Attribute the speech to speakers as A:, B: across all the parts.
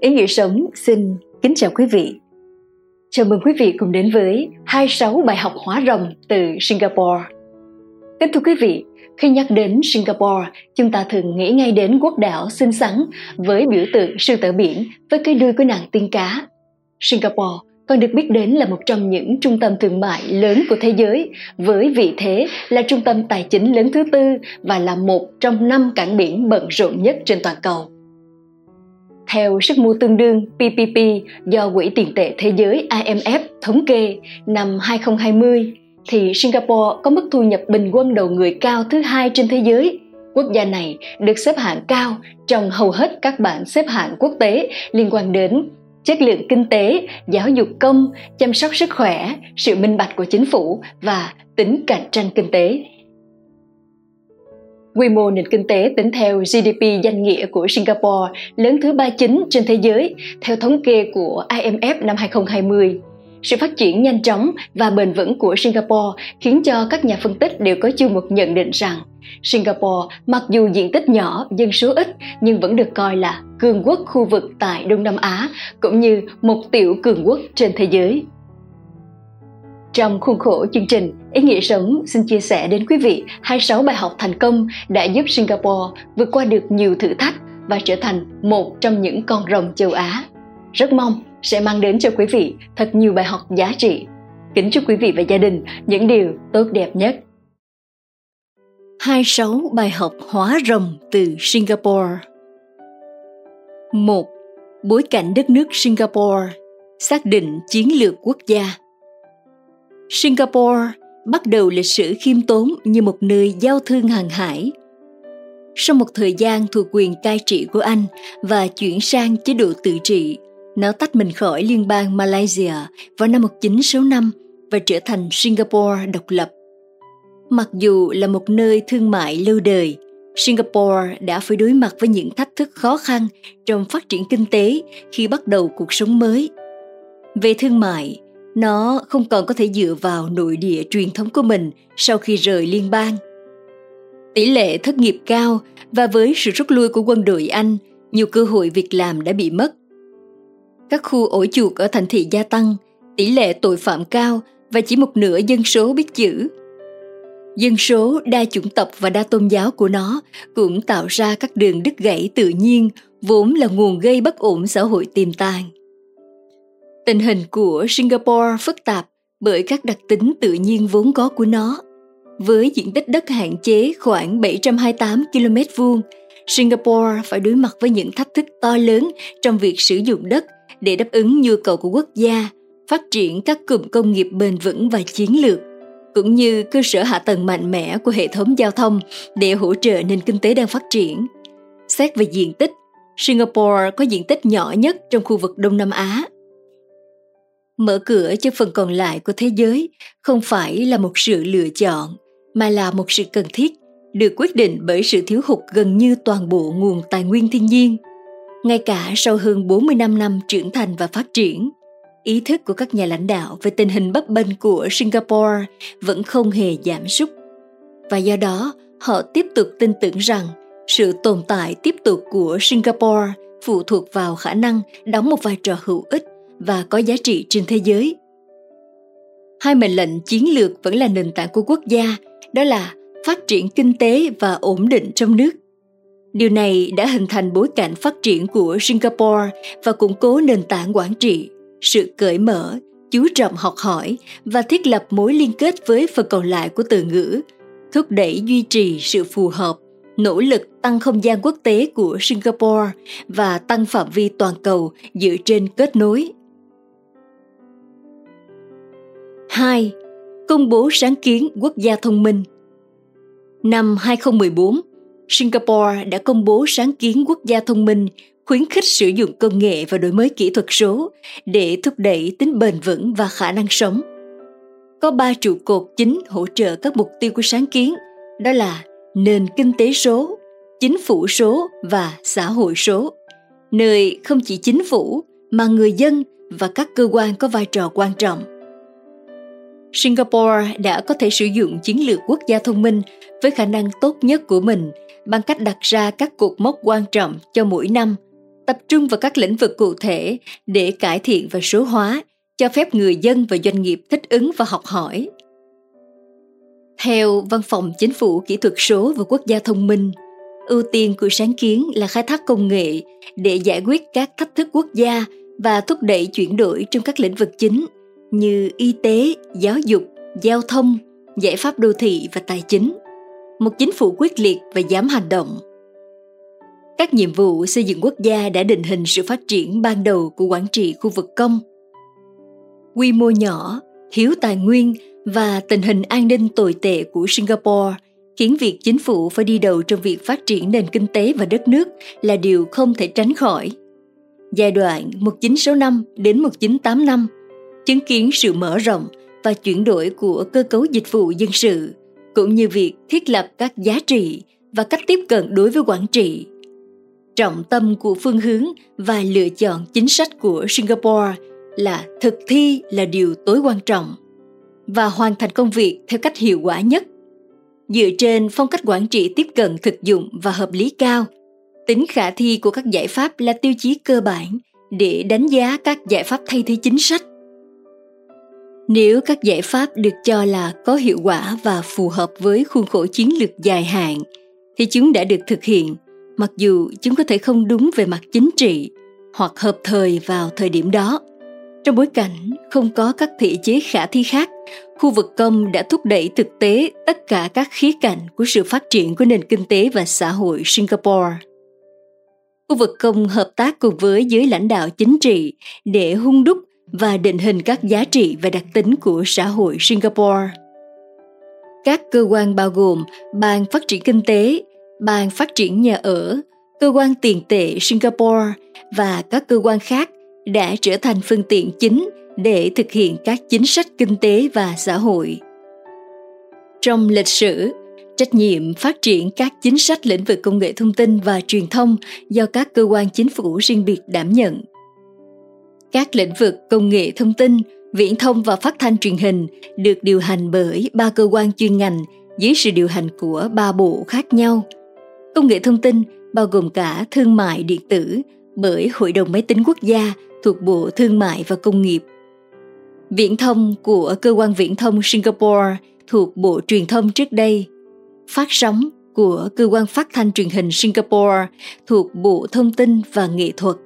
A: Ý nghĩa sống xin kính chào quý vị. Chào mừng quý vị cùng đến với 26 bài học hóa rồng từ Singapore. Kính thưa quý vị, khi nhắc đến Singapore, chúng ta thường nghĩ ngay đến quốc đảo xinh xắn với biểu tượng sư tử biển với cái đuôi của nàng tiên cá. Singapore còn được biết đến là một trong những trung tâm thương mại lớn của thế giới với vị thế là trung tâm tài chính lớn thứ tư và là một trong năm cảng biển bận rộn nhất trên toàn cầu. Theo sức mua tương đương PPP do Quỹ tiền tệ thế giới IMF thống kê năm 2020, thì Singapore có mức thu nhập bình quân đầu người cao thứ hai trên thế giới. Quốc gia này được xếp hạng cao trong hầu hết các bảng xếp hạng quốc tế liên quan đến chất lượng kinh tế, giáo dục công, chăm sóc sức khỏe, sự minh bạch của chính phủ và tính cạnh tranh kinh tế. Quy mô nền kinh tế tính theo GDP danh nghĩa của Singapore lớn thứ 39 trên thế giới, theo thống kê của IMF năm 2020. Sự phát triển nhanh chóng và bền vững của Singapore khiến cho các nhà phân tích đều có chung một nhận định rằng Singapore mặc dù diện tích nhỏ, dân số ít nhưng vẫn được coi là cường quốc khu vực tại Đông Nam Á cũng như một tiểu cường quốc trên thế giới. Trong khuôn khổ chương trình, Ý nghĩa sống xin chia sẻ đến quý vị 26 bài học thành công đã giúp Singapore vượt qua được nhiều thử thách và trở thành một trong những con rồng châu Á. Rất mong sẽ mang đến cho quý vị thật nhiều bài học giá trị. Kính chúc quý vị và gia đình những điều tốt đẹp nhất. 26 bài học hóa rồng từ Singapore 1. Bối cảnh đất nước Singapore Xác định chiến lược quốc gia Singapore bắt đầu lịch sử khiêm tốn như một nơi giao thương hàng hải. Sau một thời gian thuộc quyền cai trị của Anh và chuyển sang chế độ tự trị, nó tách mình khỏi liên bang Malaysia vào năm 1965 và trở thành Singapore độc lập. Mặc dù là một nơi thương mại lâu đời, Singapore đã phải đối mặt với những thách thức khó khăn trong phát triển kinh tế khi bắt đầu cuộc sống mới. Về thương mại, nó không còn có thể dựa vào nội địa truyền thống của mình sau khi rời liên bang. Tỷ lệ thất nghiệp cao và với sự rút lui của quân đội Anh, nhiều cơ hội việc làm đã bị mất. Các khu ổ chuột ở thành thị gia tăng, tỷ lệ tội phạm cao và chỉ một nửa dân số biết chữ. Dân số đa chủng tộc và đa tôn giáo của nó cũng tạo ra các đường đứt gãy tự nhiên vốn là nguồn gây bất ổn xã hội tiềm tàng. Tình hình của Singapore phức tạp bởi các đặc tính tự nhiên vốn có của nó. Với diện tích đất hạn chế khoảng 728 km vuông, Singapore phải đối mặt với những thách thức to lớn trong việc sử dụng đất để đáp ứng nhu cầu của quốc gia, phát triển các cụm công nghiệp bền vững và chiến lược, cũng như cơ sở hạ tầng mạnh mẽ của hệ thống giao thông để hỗ trợ nền kinh tế đang phát triển. Xét về diện tích, Singapore có diện tích nhỏ nhất trong khu vực Đông Nam Á mở cửa cho phần còn lại của thế giới không phải là một sự lựa chọn mà là một sự cần thiết được quyết định bởi sự thiếu hụt gần như toàn bộ nguồn tài nguyên thiên nhiên. Ngay cả sau hơn 45 năm trưởng thành và phát triển, ý thức của các nhà lãnh đạo về tình hình bấp bênh của Singapore vẫn không hề giảm sút. Và do đó, họ tiếp tục tin tưởng rằng sự tồn tại tiếp tục của Singapore phụ thuộc vào khả năng đóng một vai trò hữu ích và có giá trị trên thế giới. Hai mệnh lệnh chiến lược vẫn là nền tảng của quốc gia, đó là phát triển kinh tế và ổn định trong nước. Điều này đã hình thành bối cảnh phát triển của Singapore và củng cố nền tảng quản trị, sự cởi mở, chú trọng học hỏi và thiết lập mối liên kết với phần còn lại của từ ngữ, thúc đẩy duy trì sự phù hợp, nỗ lực tăng không gian quốc tế của Singapore và tăng phạm vi toàn cầu dựa trên kết nối 2. Công bố sáng kiến quốc gia thông minh Năm 2014, Singapore đã công bố sáng kiến quốc gia thông minh khuyến khích sử dụng công nghệ và đổi mới kỹ thuật số để thúc đẩy tính bền vững và khả năng sống. Có ba trụ cột chính hỗ trợ các mục tiêu của sáng kiến, đó là nền kinh tế số, chính phủ số và xã hội số, nơi không chỉ chính phủ mà người dân và các cơ quan có vai trò quan trọng Singapore đã có thể sử dụng chiến lược quốc gia thông minh với khả năng tốt nhất của mình bằng cách đặt ra các cột mốc quan trọng cho mỗi năm, tập trung vào các lĩnh vực cụ thể để cải thiện và số hóa, cho phép người dân và doanh nghiệp thích ứng và học hỏi. Theo Văn phòng Chính phủ Kỹ thuật số và Quốc gia thông minh, ưu tiên của sáng kiến là khai thác công nghệ để giải quyết các thách thức quốc gia và thúc đẩy chuyển đổi trong các lĩnh vực chính như y tế, giáo dục, giao thông, giải pháp đô thị và tài chính. Một chính phủ quyết liệt và dám hành động. Các nhiệm vụ xây dựng quốc gia đã định hình sự phát triển ban đầu của quản trị khu vực công. Quy mô nhỏ, thiếu tài nguyên và tình hình an ninh tồi tệ của Singapore khiến việc chính phủ phải đi đầu trong việc phát triển nền kinh tế và đất nước là điều không thể tránh khỏi. Giai đoạn 1965 đến 1985 chứng kiến sự mở rộng và chuyển đổi của cơ cấu dịch vụ dân sự, cũng như việc thiết lập các giá trị và cách tiếp cận đối với quản trị. Trọng tâm của phương hướng và lựa chọn chính sách của Singapore là thực thi là điều tối quan trọng và hoàn thành công việc theo cách hiệu quả nhất. Dựa trên phong cách quản trị tiếp cận thực dụng và hợp lý cao, tính khả thi của các giải pháp là tiêu chí cơ bản để đánh giá các giải pháp thay thế chính sách nếu các giải pháp được cho là có hiệu quả và phù hợp với khuôn khổ chiến lược dài hạn, thì chúng đã được thực hiện, mặc dù chúng có thể không đúng về mặt chính trị hoặc hợp thời vào thời điểm đó. Trong bối cảnh không có các thể chế khả thi khác, khu vực công đã thúc đẩy thực tế tất cả các khía cạnh của sự phát triển của nền kinh tế và xã hội singapore. Khu vực công hợp tác cùng với giới lãnh đạo chính trị để hung đúc và định hình các giá trị và đặc tính của xã hội Singapore. Các cơ quan bao gồm Ban Phát triển Kinh tế, Ban Phát triển Nhà ở, Cơ quan Tiền tệ Singapore và các cơ quan khác đã trở thành phương tiện chính để thực hiện các chính sách kinh tế và xã hội. Trong lịch sử, trách nhiệm phát triển các chính sách lĩnh vực công nghệ thông tin và truyền thông do các cơ quan chính phủ riêng biệt đảm nhận các lĩnh vực công nghệ thông tin, viễn thông và phát thanh truyền hình được điều hành bởi ba cơ quan chuyên ngành dưới sự điều hành của ba bộ khác nhau. Công nghệ thông tin bao gồm cả thương mại điện tử bởi Hội đồng Máy tính Quốc gia thuộc Bộ Thương mại và Công nghiệp. Viễn thông của Cơ quan Viễn thông Singapore thuộc Bộ Truyền thông trước đây. Phát sóng của Cơ quan Phát thanh Truyền hình Singapore thuộc Bộ Thông tin và Nghệ thuật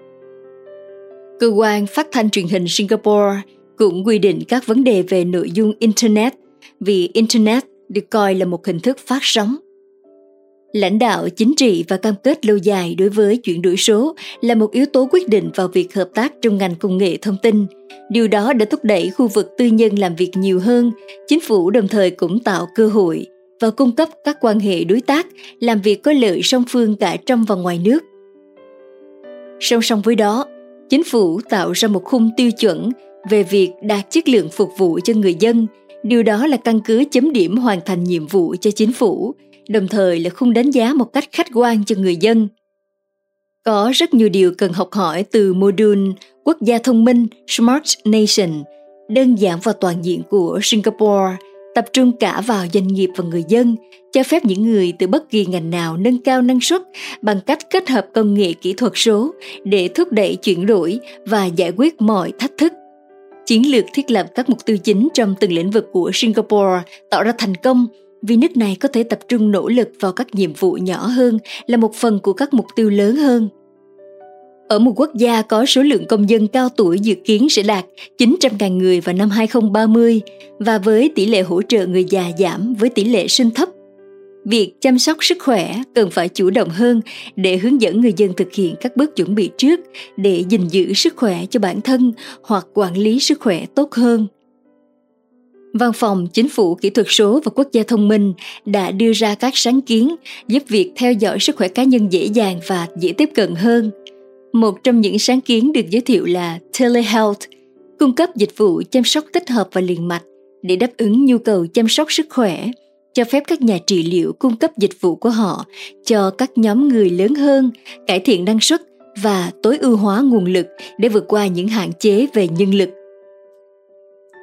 A: Cơ quan phát thanh truyền hình Singapore cũng quy định các vấn đề về nội dung Internet vì Internet được coi là một hình thức phát sóng. Lãnh đạo chính trị và cam kết lâu dài đối với chuyển đổi số là một yếu tố quyết định vào việc hợp tác trong ngành công nghệ thông tin. Điều đó đã thúc đẩy khu vực tư nhân làm việc nhiều hơn, chính phủ đồng thời cũng tạo cơ hội và cung cấp các quan hệ đối tác làm việc có lợi song phương cả trong và ngoài nước. Song song với đó, chính phủ tạo ra một khung tiêu chuẩn về việc đạt chất lượng phục vụ cho người dân. Điều đó là căn cứ chấm điểm hoàn thành nhiệm vụ cho chính phủ, đồng thời là khung đánh giá một cách khách quan cho người dân. Có rất nhiều điều cần học hỏi từ module quốc gia thông minh smart nation, đơn giản và toàn diện của singapore tập trung cả vào doanh nghiệp và người dân, cho phép những người từ bất kỳ ngành nào nâng cao năng suất bằng cách kết hợp công nghệ kỹ thuật số để thúc đẩy chuyển đổi và giải quyết mọi thách thức. Chiến lược thiết lập các mục tiêu chính trong từng lĩnh vực của singapore tạo ra thành công, vì nước này có thể tập trung nỗ lực vào các nhiệm vụ nhỏ hơn là một phần của các mục tiêu lớn hơn ở một quốc gia có số lượng công dân cao tuổi dự kiến sẽ đạt 900.000 người vào năm 2030 và với tỷ lệ hỗ trợ người già giảm với tỷ lệ sinh thấp. Việc chăm sóc sức khỏe cần phải chủ động hơn để hướng dẫn người dân thực hiện các bước chuẩn bị trước để gìn giữ sức khỏe cho bản thân hoặc quản lý sức khỏe tốt hơn. Văn phòng Chính phủ Kỹ thuật số và Quốc gia thông minh đã đưa ra các sáng kiến giúp việc theo dõi sức khỏe cá nhân dễ dàng và dễ tiếp cận hơn – một trong những sáng kiến được giới thiệu là telehealth, cung cấp dịch vụ chăm sóc tích hợp và liền mạch để đáp ứng nhu cầu chăm sóc sức khỏe, cho phép các nhà trị liệu cung cấp dịch vụ của họ cho các nhóm người lớn hơn, cải thiện năng suất và tối ưu hóa nguồn lực để vượt qua những hạn chế về nhân lực.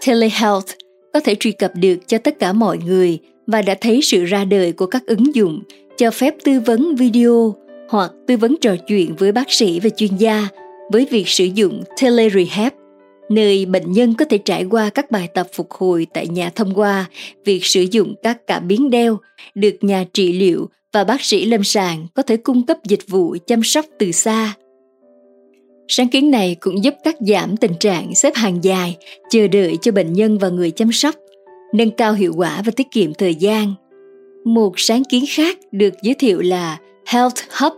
A: Telehealth có thể truy cập được cho tất cả mọi người và đã thấy sự ra đời của các ứng dụng cho phép tư vấn video, hoặc tư vấn trò chuyện với bác sĩ và chuyên gia với việc sử dụng telerehab, nơi bệnh nhân có thể trải qua các bài tập phục hồi tại nhà thông qua việc sử dụng các cảm biến đeo được nhà trị liệu và bác sĩ lâm sàng có thể cung cấp dịch vụ chăm sóc từ xa. Sáng kiến này cũng giúp cắt giảm tình trạng xếp hàng dài, chờ đợi cho bệnh nhân và người chăm sóc, nâng cao hiệu quả và tiết kiệm thời gian. Một sáng kiến khác được giới thiệu là Health Hub,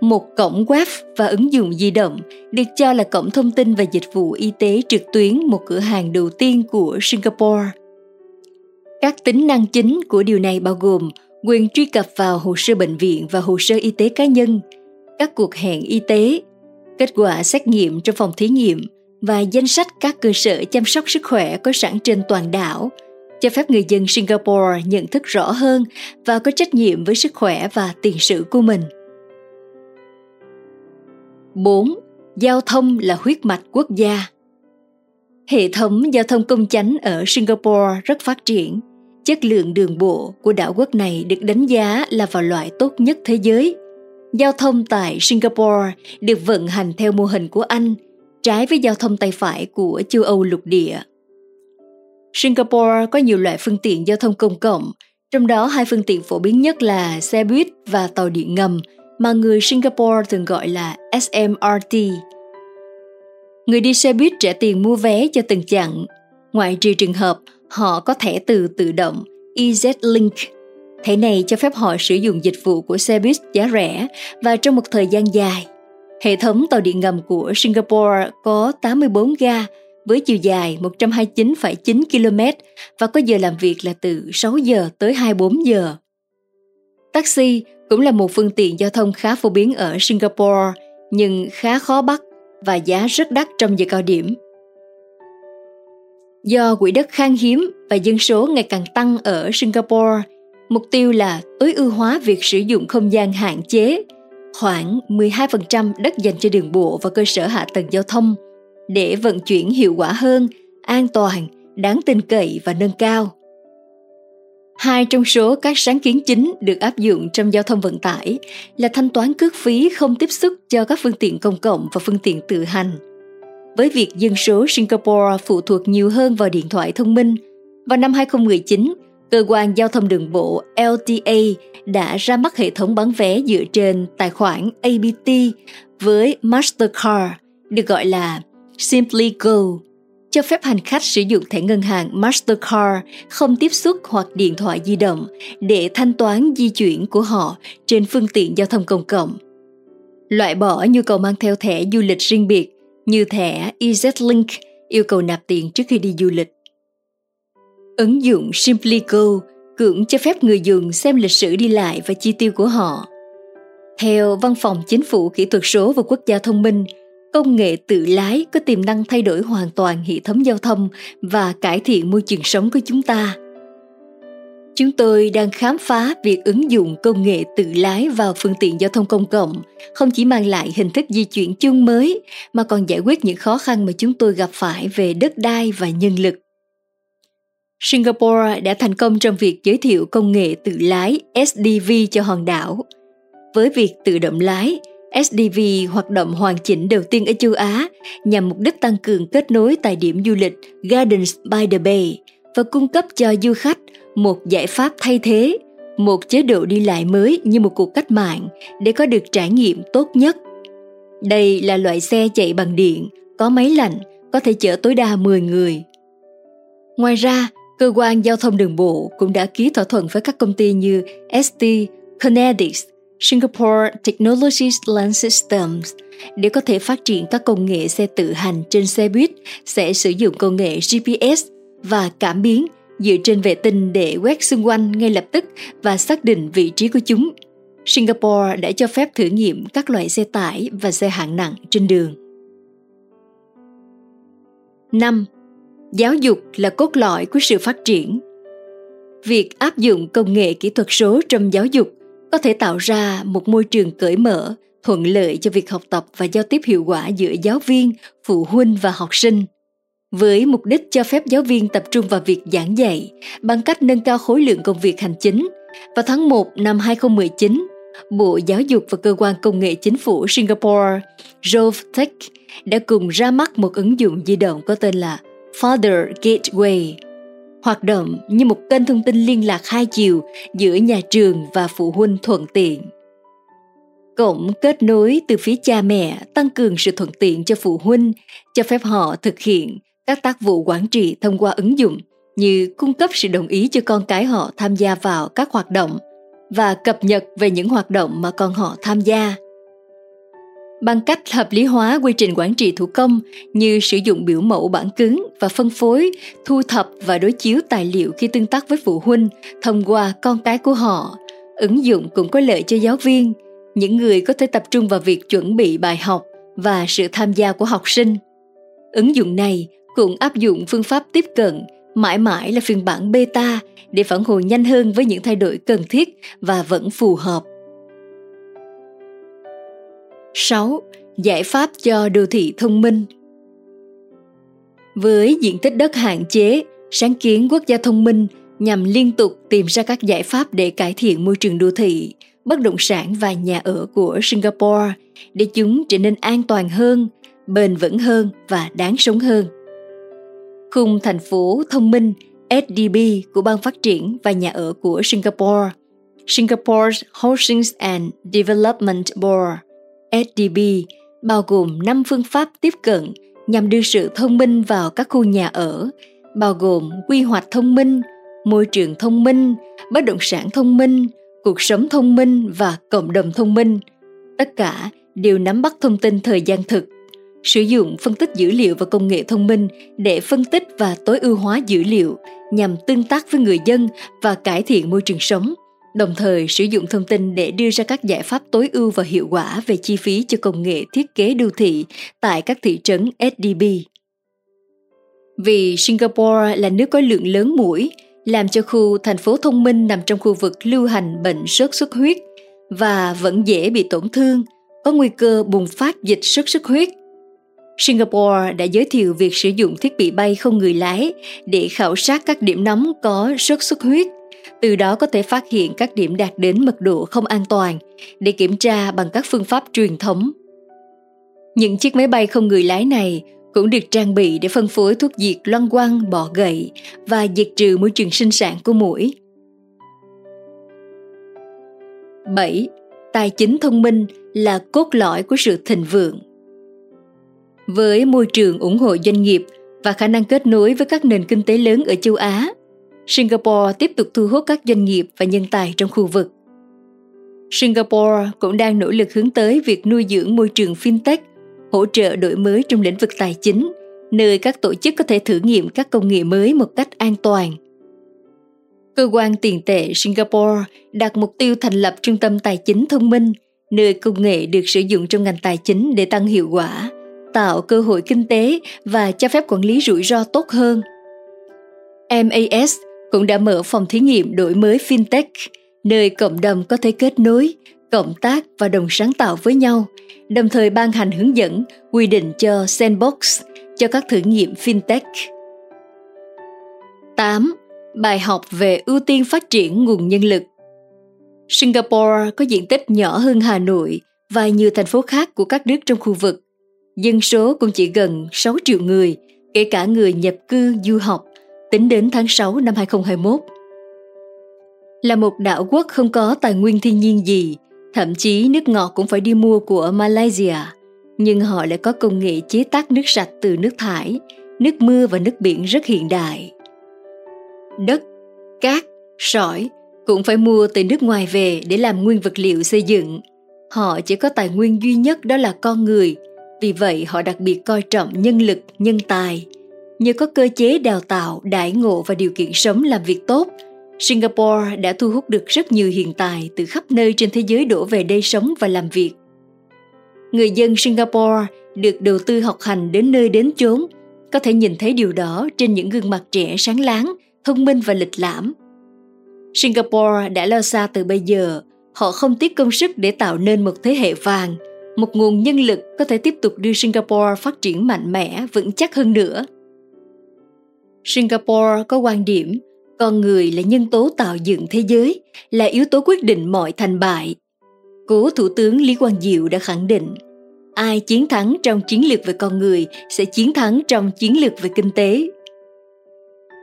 A: một cổng web và ứng dụng di động được cho là cổng thông tin và dịch vụ y tế trực tuyến một cửa hàng đầu tiên của Singapore. Các tính năng chính của điều này bao gồm quyền truy cập vào hồ sơ bệnh viện và hồ sơ y tế cá nhân, các cuộc hẹn y tế, kết quả xét nghiệm trong phòng thí nghiệm và danh sách các cơ sở chăm sóc sức khỏe có sẵn trên toàn đảo, cho phép người dân Singapore nhận thức rõ hơn và có trách nhiệm với sức khỏe và tiền sử của mình. 4. Giao thông là huyết mạch quốc gia. Hệ thống giao thông công chánh ở Singapore rất phát triển chất lượng đường bộ của đảo quốc này được đánh giá là vào loại tốt nhất thế giới. Giao thông tại Singapore được vận hành theo mô hình của Anh, trái với giao thông tay phải của châu Âu lục địa. Singapore có nhiều loại phương tiện giao thông công cộng, trong đó hai phương tiện phổ biến nhất là xe buýt và tàu điện ngầm mà người Singapore thường gọi là SMRT. Người đi xe buýt trả tiền mua vé cho từng chặng, ngoại trừ trường hợp họ có thẻ từ tự động EZ-Link. Thẻ này cho phép họ sử dụng dịch vụ của xe buýt giá rẻ và trong một thời gian dài. Hệ thống tàu điện ngầm của Singapore có 84 ga với chiều dài 129,9 km và có giờ làm việc là từ 6 giờ tới 24 giờ. Taxi cũng là một phương tiện giao thông khá phổ biến ở Singapore nhưng khá khó bắt và giá rất đắt trong giờ cao điểm. Do quỹ đất khan hiếm và dân số ngày càng tăng ở Singapore, mục tiêu là tối ưu hóa việc sử dụng không gian hạn chế, khoảng 12% đất dành cho đường bộ và cơ sở hạ tầng giao thông để vận chuyển hiệu quả hơn, an toàn, đáng tin cậy và nâng cao. Hai trong số các sáng kiến chính được áp dụng trong giao thông vận tải là thanh toán cước phí không tiếp xúc cho các phương tiện công cộng và phương tiện tự hành – với việc dân số Singapore phụ thuộc nhiều hơn vào điện thoại thông minh. Vào năm 2019, cơ quan giao thông đường bộ LTA đã ra mắt hệ thống bán vé dựa trên tài khoản ABT với Mastercard, được gọi là Simply Go, cho phép hành khách sử dụng thẻ ngân hàng Mastercard không tiếp xúc hoặc điện thoại di động để thanh toán di chuyển của họ trên phương tiện giao thông công cộng. Loại bỏ nhu cầu mang theo thẻ du lịch riêng biệt như thẻ EZ-Link yêu cầu nạp tiền trước khi đi du lịch. Ứng dụng Simply Go cưỡng cho phép người dùng xem lịch sử đi lại và chi tiêu của họ. Theo Văn phòng Chính phủ Kỹ thuật số và Quốc gia thông minh, công nghệ tự lái có tiềm năng thay đổi hoàn toàn hệ thống giao thông và cải thiện môi trường sống của chúng ta – Chúng tôi đang khám phá việc ứng dụng công nghệ tự lái vào phương tiện giao thông công cộng không chỉ mang lại hình thức di chuyển chung mới mà còn giải quyết những khó khăn mà chúng tôi gặp phải về đất đai và nhân lực. Singapore đã thành công trong việc giới thiệu công nghệ tự lái SDV cho hòn đảo. Với việc tự động lái, SDV hoạt động hoàn chỉnh đầu tiên ở châu Á nhằm mục đích tăng cường kết nối tại điểm du lịch Gardens by the Bay và cung cấp cho du khách một giải pháp thay thế một chế độ đi lại mới như một cuộc cách mạng để có được trải nghiệm tốt nhất. Đây là loại xe chạy bằng điện, có máy lạnh, có thể chở tối đa 10 người. Ngoài ra, cơ quan giao thông đường bộ cũng đã ký thỏa thuận với các công ty như ST, Kinetics, Singapore Technologies Land Systems để có thể phát triển các công nghệ xe tự hành trên xe buýt, sẽ sử dụng công nghệ GPS và cảm biến dựa trên vệ tinh để quét xung quanh ngay lập tức và xác định vị trí của chúng. Singapore đã cho phép thử nghiệm các loại xe tải và xe hạng nặng trên đường. 5. Giáo dục là cốt lõi của sự phát triển. Việc áp dụng công nghệ kỹ thuật số trong giáo dục có thể tạo ra một môi trường cởi mở, thuận lợi cho việc học tập và giao tiếp hiệu quả giữa giáo viên, phụ huynh và học sinh – với mục đích cho phép giáo viên tập trung vào việc giảng dạy bằng cách nâng cao khối lượng công việc hành chính. Vào tháng 1 năm 2019, Bộ Giáo dục và Cơ quan Công nghệ Chính phủ Singapore, RovTech, đã cùng ra mắt một ứng dụng di động có tên là Father Gateway, hoạt động như một kênh thông tin liên lạc hai chiều giữa nhà trường và phụ huynh thuận tiện. Cổng kết nối từ phía cha mẹ tăng cường sự thuận tiện cho phụ huynh, cho phép họ thực hiện các tác vụ quản trị thông qua ứng dụng như cung cấp sự đồng ý cho con cái họ tham gia vào các hoạt động và cập nhật về những hoạt động mà con họ tham gia bằng cách hợp lý hóa quy trình quản trị thủ công như sử dụng biểu mẫu bản cứng và phân phối, thu thập và đối chiếu tài liệu khi tương tác với phụ huynh thông qua con cái của họ, ứng dụng cũng có lợi cho giáo viên, những người có thể tập trung vào việc chuẩn bị bài học và sự tham gia của học sinh ứng dụng này cũng áp dụng phương pháp tiếp cận mãi mãi là phiên bản beta để phản hồi nhanh hơn với những thay đổi cần thiết và vẫn phù hợp. 6. Giải pháp cho đô thị thông minh Với diện tích đất hạn chế, sáng kiến quốc gia thông minh nhằm liên tục tìm ra các giải pháp để cải thiện môi trường đô thị, bất động sản và nhà ở của Singapore để chúng trở nên an toàn hơn, bền vững hơn và đáng sống hơn. Khung thành phố thông minh SDB của Ban Phát triển và Nhà ở của Singapore, Singapore's Housing and Development Board, SDB, bao gồm 5 phương pháp tiếp cận nhằm đưa sự thông minh vào các khu nhà ở, bao gồm quy hoạch thông minh, môi trường thông minh, bất động sản thông minh, cuộc sống thông minh và cộng đồng thông minh. Tất cả đều nắm bắt thông tin thời gian thực sử dụng phân tích dữ liệu và công nghệ thông minh để phân tích và tối ưu hóa dữ liệu nhằm tương tác với người dân và cải thiện môi trường sống đồng thời sử dụng thông tin để đưa ra các giải pháp tối ưu và hiệu quả về chi phí cho công nghệ thiết kế đô thị tại các thị trấn SDB. Vì Singapore là nước có lượng lớn mũi, làm cho khu thành phố thông minh nằm trong khu vực lưu hành bệnh sốt xuất huyết và vẫn dễ bị tổn thương, có nguy cơ bùng phát dịch sốt xuất huyết Singapore đã giới thiệu việc sử dụng thiết bị bay không người lái để khảo sát các điểm nóng có sốt xuất huyết, từ đó có thể phát hiện các điểm đạt đến mật độ không an toàn để kiểm tra bằng các phương pháp truyền thống. Những chiếc máy bay không người lái này cũng được trang bị để phân phối thuốc diệt loang quăng, bọ gậy và diệt trừ môi trường sinh sản của mũi. 7. Tài chính thông minh là cốt lõi của sự thịnh vượng với môi trường ủng hộ doanh nghiệp và khả năng kết nối với các nền kinh tế lớn ở châu Á, Singapore tiếp tục thu hút các doanh nghiệp và nhân tài trong khu vực. Singapore cũng đang nỗ lực hướng tới việc nuôi dưỡng môi trường fintech, hỗ trợ đổi mới trong lĩnh vực tài chính, nơi các tổ chức có thể thử nghiệm các công nghệ mới một cách an toàn. Cơ quan tiền tệ Singapore đặt mục tiêu thành lập trung tâm tài chính thông minh, nơi công nghệ được sử dụng trong ngành tài chính để tăng hiệu quả tạo cơ hội kinh tế và cho phép quản lý rủi ro tốt hơn. MAS cũng đã mở phòng thí nghiệm đổi mới fintech, nơi cộng đồng có thể kết nối, cộng tác và đồng sáng tạo với nhau, đồng thời ban hành hướng dẫn, quy định cho sandbox cho các thử nghiệm fintech. 8. Bài học về ưu tiên phát triển nguồn nhân lực Singapore có diện tích nhỏ hơn Hà Nội và nhiều thành phố khác của các nước trong khu vực dân số cũng chỉ gần 6 triệu người, kể cả người nhập cư du học, tính đến tháng 6 năm 2021. Là một đảo quốc không có tài nguyên thiên nhiên gì, thậm chí nước ngọt cũng phải đi mua của Malaysia, nhưng họ lại có công nghệ chế tác nước sạch từ nước thải, nước mưa và nước biển rất hiện đại. Đất, cát, sỏi cũng phải mua từ nước ngoài về để làm nguyên vật liệu xây dựng. Họ chỉ có tài nguyên duy nhất đó là con người vì vậy họ đặc biệt coi trọng nhân lực, nhân tài. Nhờ có cơ chế đào tạo, đãi ngộ và điều kiện sống làm việc tốt, Singapore đã thu hút được rất nhiều hiện tài từ khắp nơi trên thế giới đổ về đây sống và làm việc. Người dân Singapore được đầu tư học hành đến nơi đến chốn, có thể nhìn thấy điều đó trên những gương mặt trẻ sáng láng, thông minh và lịch lãm. Singapore đã lo xa từ bây giờ, họ không tiếc công sức để tạo nên một thế hệ vàng – một nguồn nhân lực có thể tiếp tục đưa Singapore phát triển mạnh mẽ, vững chắc hơn nữa. Singapore có quan điểm con người là nhân tố tạo dựng thế giới, là yếu tố quyết định mọi thành bại. Cố Thủ tướng Lý Quang Diệu đã khẳng định ai chiến thắng trong chiến lược về con người sẽ chiến thắng trong chiến lược về kinh tế.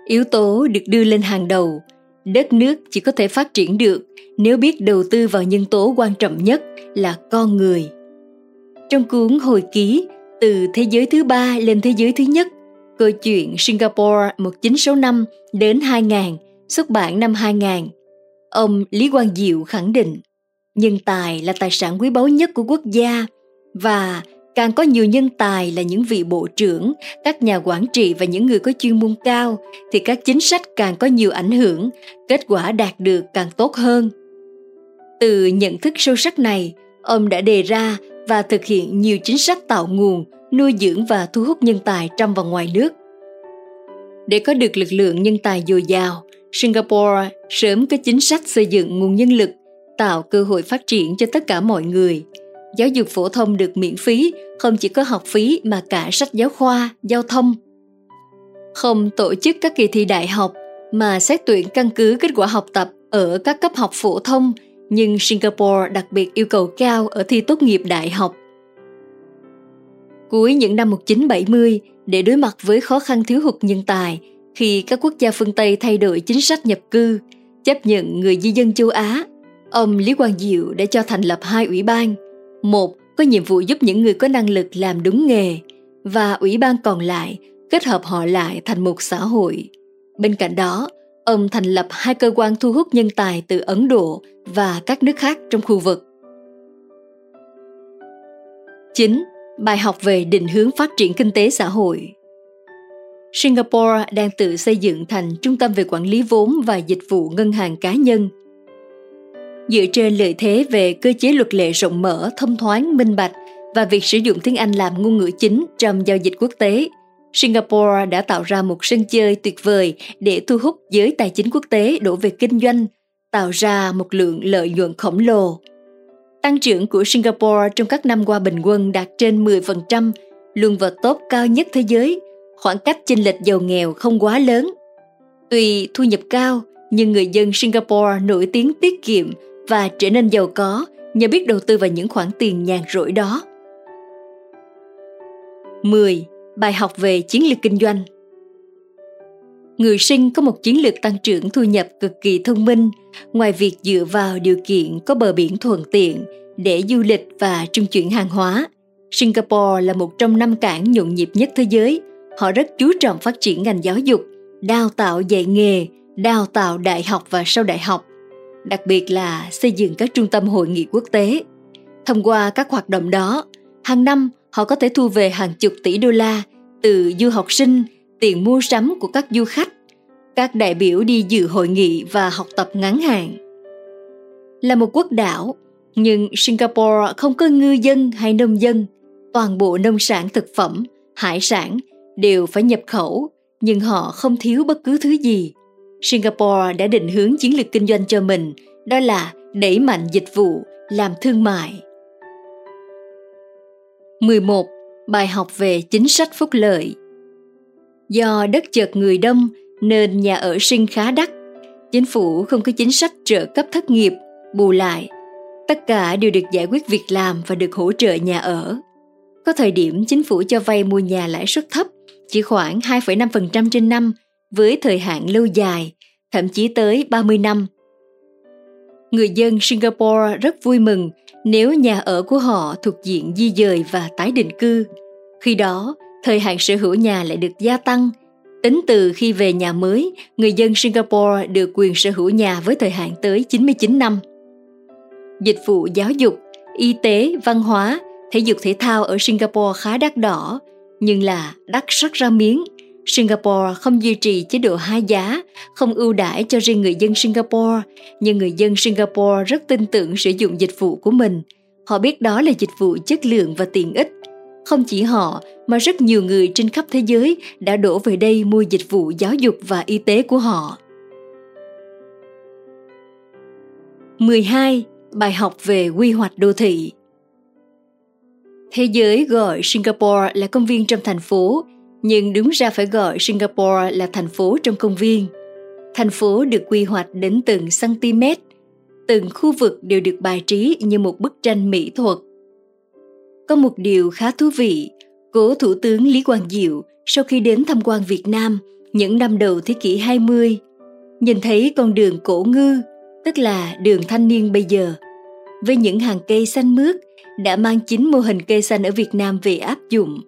A: Yếu tố được đưa lên hàng đầu, đất nước chỉ có thể phát triển được nếu biết đầu tư vào nhân tố quan trọng nhất là con người. Trong cuốn hồi ký từ thế giới thứ ba lên thế giới thứ nhất, câu chuyện Singapore 1965 đến 2000, xuất bản năm 2000, ông Lý Quang Diệu khẳng định nhân tài là tài sản quý báu nhất của quốc gia và càng có nhiều nhân tài là những vị bộ trưởng các nhà quản trị và những người có chuyên môn cao thì các chính sách càng có nhiều ảnh hưởng kết quả đạt được càng tốt hơn. Từ nhận thức sâu sắc này ông đã đề ra và thực hiện nhiều chính sách tạo nguồn nuôi dưỡng và thu hút nhân tài trong và ngoài nước. Để có được lực lượng nhân tài dồi dào, singapore sớm có chính sách xây dựng nguồn nhân lực, tạo cơ hội phát triển cho tất cả mọi người. Giáo dục phổ thông được miễn phí, không chỉ có học phí mà cả sách giáo khoa, giao thông. Không tổ chức các kỳ thi đại học, mà xét tuyển căn cứ kết quả học tập ở các cấp học phổ thông, nhưng Singapore đặc biệt yêu cầu cao ở thi tốt nghiệp đại học. Cuối những năm 1970, để đối mặt với khó khăn thiếu hụt nhân tài, khi các quốc gia phương Tây thay đổi chính sách nhập cư, chấp nhận người di dân châu Á, ông Lý Quang Diệu đã cho thành lập hai ủy ban. Một có nhiệm vụ giúp những người có năng lực làm đúng nghề và ủy ban còn lại kết hợp họ lại thành một xã hội. Bên cạnh đó, ông thành lập hai cơ quan thu hút nhân tài từ Ấn Độ và các nước khác trong khu vực. 9. Bài học về định hướng phát triển kinh tế xã hội Singapore đang tự xây dựng thành trung tâm về quản lý vốn và dịch vụ ngân hàng cá nhân. Dựa trên lợi thế về cơ chế luật lệ rộng mở, thông thoáng, minh bạch và việc sử dụng tiếng Anh làm ngôn ngữ chính trong giao dịch quốc tế, Singapore đã tạo ra một sân chơi tuyệt vời để thu hút giới tài chính quốc tế đổ về kinh doanh, tạo ra một lượng lợi nhuận khổng lồ. Tăng trưởng của Singapore trong các năm qua bình quân đạt trên 10%, luôn vào top cao nhất thế giới, khoảng cách chênh lệch giàu nghèo không quá lớn. Tuy thu nhập cao, nhưng người dân Singapore nổi tiếng tiết kiệm và trở nên giàu có nhờ biết đầu tư vào những khoản tiền nhàn rỗi đó. 10. Bài học về chiến lược kinh doanh Người sinh có một chiến lược tăng trưởng thu nhập cực kỳ thông minh, ngoài việc dựa vào điều kiện có bờ biển thuận tiện để du lịch và trung chuyển hàng hóa. Singapore là một trong năm cảng nhộn nhịp nhất thế giới. Họ rất chú trọng phát triển ngành giáo dục, đào tạo dạy nghề, đào tạo đại học và sau đại học, đặc biệt là xây dựng các trung tâm hội nghị quốc tế. Thông qua các hoạt động đó, hàng năm họ có thể thu về hàng chục tỷ đô la từ du học sinh, tiền mua sắm của các du khách, các đại biểu đi dự hội nghị và học tập ngắn hạn. Là một quốc đảo, nhưng Singapore không có ngư dân hay nông dân, toàn bộ nông sản thực phẩm, hải sản đều phải nhập khẩu, nhưng họ không thiếu bất cứ thứ gì. Singapore đã định hướng chiến lược kinh doanh cho mình, đó là đẩy mạnh dịch vụ, làm thương mại. 11. Bài học về chính sách phúc lợi Do đất chật người đông nên nhà ở sinh khá đắt. Chính phủ không có chính sách trợ cấp thất nghiệp, bù lại. Tất cả đều được giải quyết việc làm và được hỗ trợ nhà ở. Có thời điểm chính phủ cho vay mua nhà lãi suất thấp, chỉ khoảng 2,5% trên năm với thời hạn lâu dài, thậm chí tới 30 năm. Người dân Singapore rất vui mừng nếu nhà ở của họ thuộc diện di dời và tái định cư. Khi đó, thời hạn sở hữu nhà lại được gia tăng. Tính từ khi về nhà mới, người dân Singapore được quyền sở hữu nhà với thời hạn tới 99 năm. Dịch vụ giáo dục, y tế, văn hóa, thể dục thể thao ở Singapore khá đắt đỏ, nhưng là đắt sắc ra miếng. Singapore không duy trì chế độ hai giá, không ưu đãi cho riêng người dân Singapore, nhưng người dân Singapore rất tin tưởng sử dụng dịch vụ của mình. Họ biết đó là dịch vụ chất lượng và tiện ích. Không chỉ họ, mà rất nhiều người trên khắp thế giới đã đổ về đây mua dịch vụ giáo dục và y tế của họ. 12. Bài học về quy hoạch đô thị Thế giới gọi Singapore là công viên trong thành phố, nhưng đúng ra phải gọi Singapore là thành phố trong công viên. Thành phố được quy hoạch đến từng cm. từng khu vực đều được bài trí như một bức tranh mỹ thuật. Có một điều khá thú vị, cố Thủ tướng Lý Quang Diệu sau khi đến tham quan Việt Nam những năm đầu thế kỷ 20, nhìn thấy con đường cổ ngư, tức là đường thanh niên bây giờ, với những hàng cây xanh mướt đã mang chính mô hình cây xanh ở Việt Nam về áp dụng.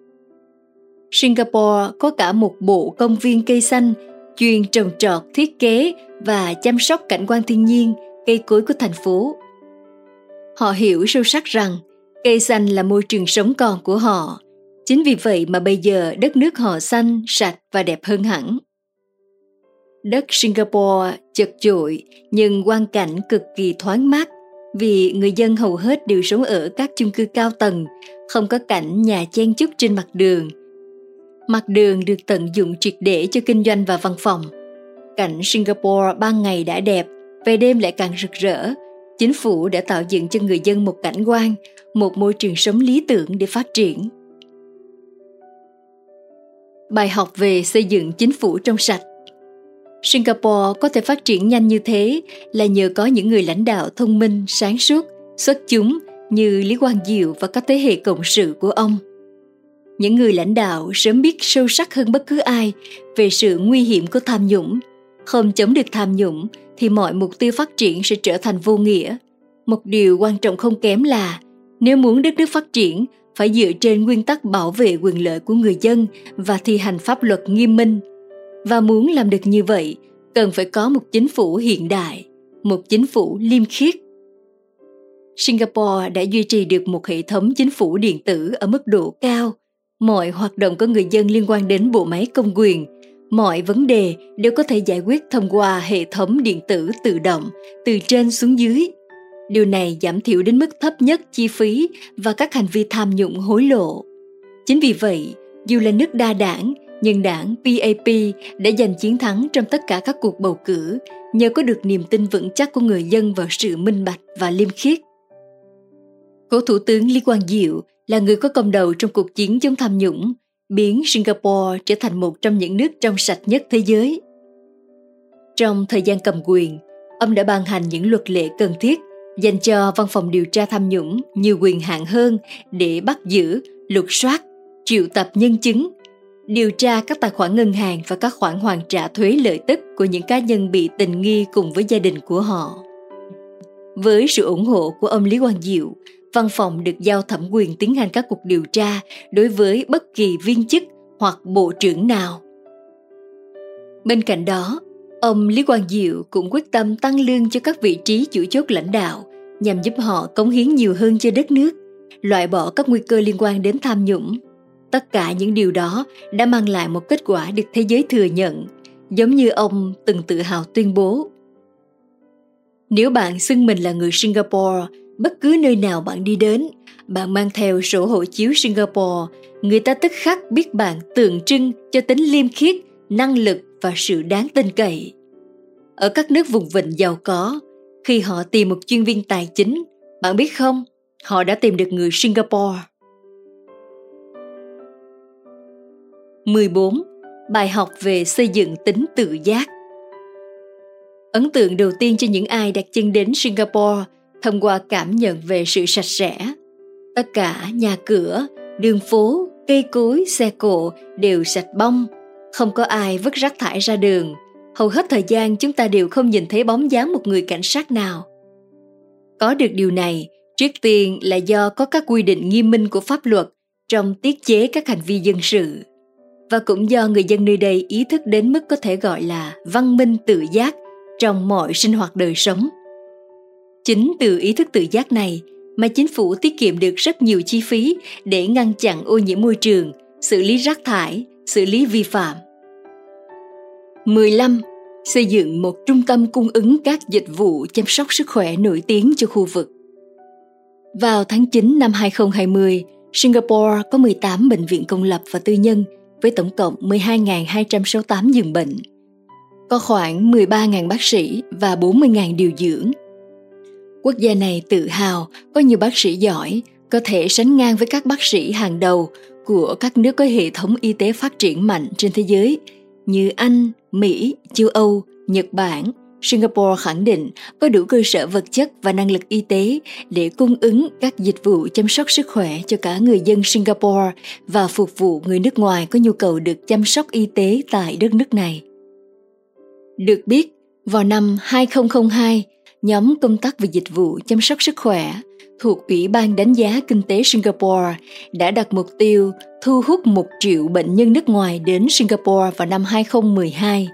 A: Singapore có cả một bộ công viên cây xanh chuyên trồng trọt, thiết kế và chăm sóc cảnh quan thiên nhiên, cây cối của thành phố. Họ hiểu sâu sắc rằng cây xanh là môi trường sống còn của họ. Chính vì vậy mà bây giờ đất nước họ xanh, sạch và đẹp hơn hẳn. Đất Singapore chật chội nhưng quang cảnh cực kỳ thoáng mát vì người dân hầu hết đều sống ở các chung cư cao tầng, không có cảnh nhà chen chúc trên mặt đường. Mặt đường được tận dụng triệt để cho kinh doanh và văn phòng. Cảnh Singapore ban ngày đã đẹp, về đêm lại càng rực rỡ. Chính phủ đã tạo dựng cho người dân một cảnh quan, một môi trường sống lý tưởng để phát triển. Bài học về xây dựng chính phủ trong sạch Singapore có thể phát triển nhanh như thế là nhờ có những người lãnh đạo thông minh, sáng suốt, xuất chúng như Lý Quang Diệu và các thế hệ cộng sự của ông. Những người lãnh đạo sớm biết sâu sắc hơn bất cứ ai về sự nguy hiểm của tham nhũng. Không chống được tham nhũng thì mọi mục tiêu phát triển sẽ trở thành vô nghĩa. Một điều quan trọng không kém là nếu muốn đất nước phát triển phải dựa trên nguyên tắc bảo vệ quyền lợi của người dân và thi hành pháp luật nghiêm minh và muốn làm được như vậy, cần phải có một chính phủ hiện đại, một chính phủ liêm khiết. Singapore đã duy trì được một hệ thống chính phủ điện tử ở mức độ cao. Mọi hoạt động của người dân liên quan đến bộ máy công quyền, mọi vấn đề đều có thể giải quyết thông qua hệ thống điện tử tự động từ trên xuống dưới. Điều này giảm thiểu đến mức thấp nhất chi phí và các hành vi tham nhũng hối lộ. Chính vì vậy, dù là nước đa đảng nhưng đảng PAP đã giành chiến thắng trong tất cả các cuộc bầu cử nhờ có được niềm tin vững chắc của người dân vào sự minh bạch và liêm khiết. Cố Thủ tướng Lý Quang Diệu là người có công đầu trong cuộc chiến chống tham nhũng, biến Singapore trở thành một trong những nước trong sạch nhất thế giới. Trong thời gian cầm quyền, ông đã ban hành những luật lệ cần thiết dành cho văn phòng điều tra tham nhũng nhiều quyền hạn hơn để bắt giữ, lục soát, triệu tập nhân chứng điều tra các tài khoản ngân hàng và các khoản hoàn trả thuế lợi tức của những cá nhân bị tình nghi cùng với gia đình của họ. Với sự ủng hộ của ông Lý Quang Diệu, văn phòng được giao thẩm quyền tiến hành các cuộc điều tra đối với bất kỳ viên chức hoặc bộ trưởng nào. Bên cạnh đó, ông Lý Quang Diệu cũng quyết tâm tăng lương cho các vị trí chủ chốt lãnh đạo nhằm giúp họ cống hiến nhiều hơn cho đất nước, loại bỏ các nguy cơ liên quan đến tham nhũng. Tất cả những điều đó đã mang lại một kết quả được thế giới thừa nhận giống như ông từng tự hào tuyên bố. Nếu bạn xưng mình là người singapore bất cứ nơi nào bạn đi đến bạn mang theo sổ hộ chiếu singapore người ta tức khắc biết bạn tượng trưng cho tính liêm khiết năng lực và sự đáng tin cậy. Ở các nước vùng vịnh giàu có khi họ tìm một chuyên viên tài chính bạn biết không họ đã tìm được người singapore 14. Bài học về xây dựng tính tự giác Ấn tượng đầu tiên cho những ai đặt chân đến Singapore thông qua cảm nhận về sự sạch sẽ. Tất cả nhà cửa, đường phố, cây cối, xe cộ đều sạch bông, không có ai vứt rác thải ra đường. Hầu hết thời gian chúng ta đều không nhìn thấy bóng dáng một người cảnh sát nào. Có được điều này, trước tiên là do có các quy định nghiêm minh của pháp luật trong tiết chế các hành vi dân sự và cũng do người dân nơi đây ý thức đến mức có thể gọi là văn minh tự giác trong mọi sinh hoạt đời sống. Chính từ ý thức tự giác này mà chính phủ tiết kiệm được rất nhiều chi phí để ngăn chặn ô nhiễm môi trường, xử lý rác thải, xử lý vi phạm. 15. Xây dựng một trung tâm cung ứng các dịch vụ chăm sóc sức khỏe nổi tiếng cho khu vực. Vào tháng 9 năm 2020, Singapore có 18 bệnh viện công lập và tư nhân với tổng cộng 12.268 giường bệnh. Có khoảng 13.000 bác sĩ và 40.000 điều dưỡng. Quốc gia này tự hào có nhiều bác sĩ giỏi, có thể sánh ngang với các bác sĩ hàng đầu của các nước có hệ thống y tế phát triển mạnh trên thế giới như Anh, Mỹ, châu Âu, Nhật Bản, Singapore khẳng định có đủ cơ sở vật chất và năng lực y tế để cung ứng các dịch vụ chăm sóc sức khỏe cho cả người dân Singapore và phục vụ người nước ngoài có nhu cầu được chăm sóc y tế tại đất nước này. Được biết, vào năm 2002, nhóm công tác về dịch vụ chăm sóc sức khỏe thuộc Ủy ban đánh giá kinh tế Singapore đã đặt mục tiêu thu hút 1 triệu bệnh nhân nước ngoài đến Singapore vào năm 2012.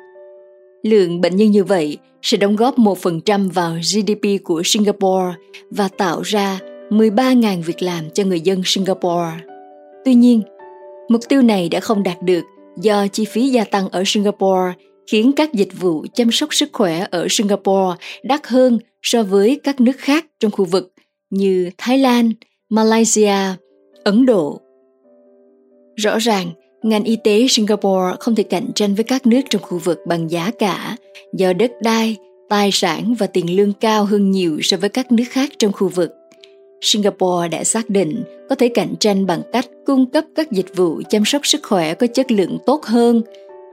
A: Lượng bệnh nhân như vậy sẽ đóng góp 1% vào GDP của Singapore và tạo ra 13.000 việc làm cho người dân Singapore. Tuy nhiên, mục tiêu này đã không đạt được do chi phí gia tăng ở Singapore khiến các dịch vụ chăm sóc sức khỏe ở Singapore đắt hơn so với các nước khác trong khu vực như Thái Lan, Malaysia, Ấn Độ. Rõ ràng, ngành y tế Singapore không thể cạnh tranh với các nước trong khu vực bằng giá cả do đất đai, tài sản và tiền lương cao hơn nhiều so với các nước khác trong khu vực. Singapore đã xác định có thể cạnh tranh bằng cách cung cấp các dịch vụ chăm sóc sức khỏe có chất lượng tốt hơn,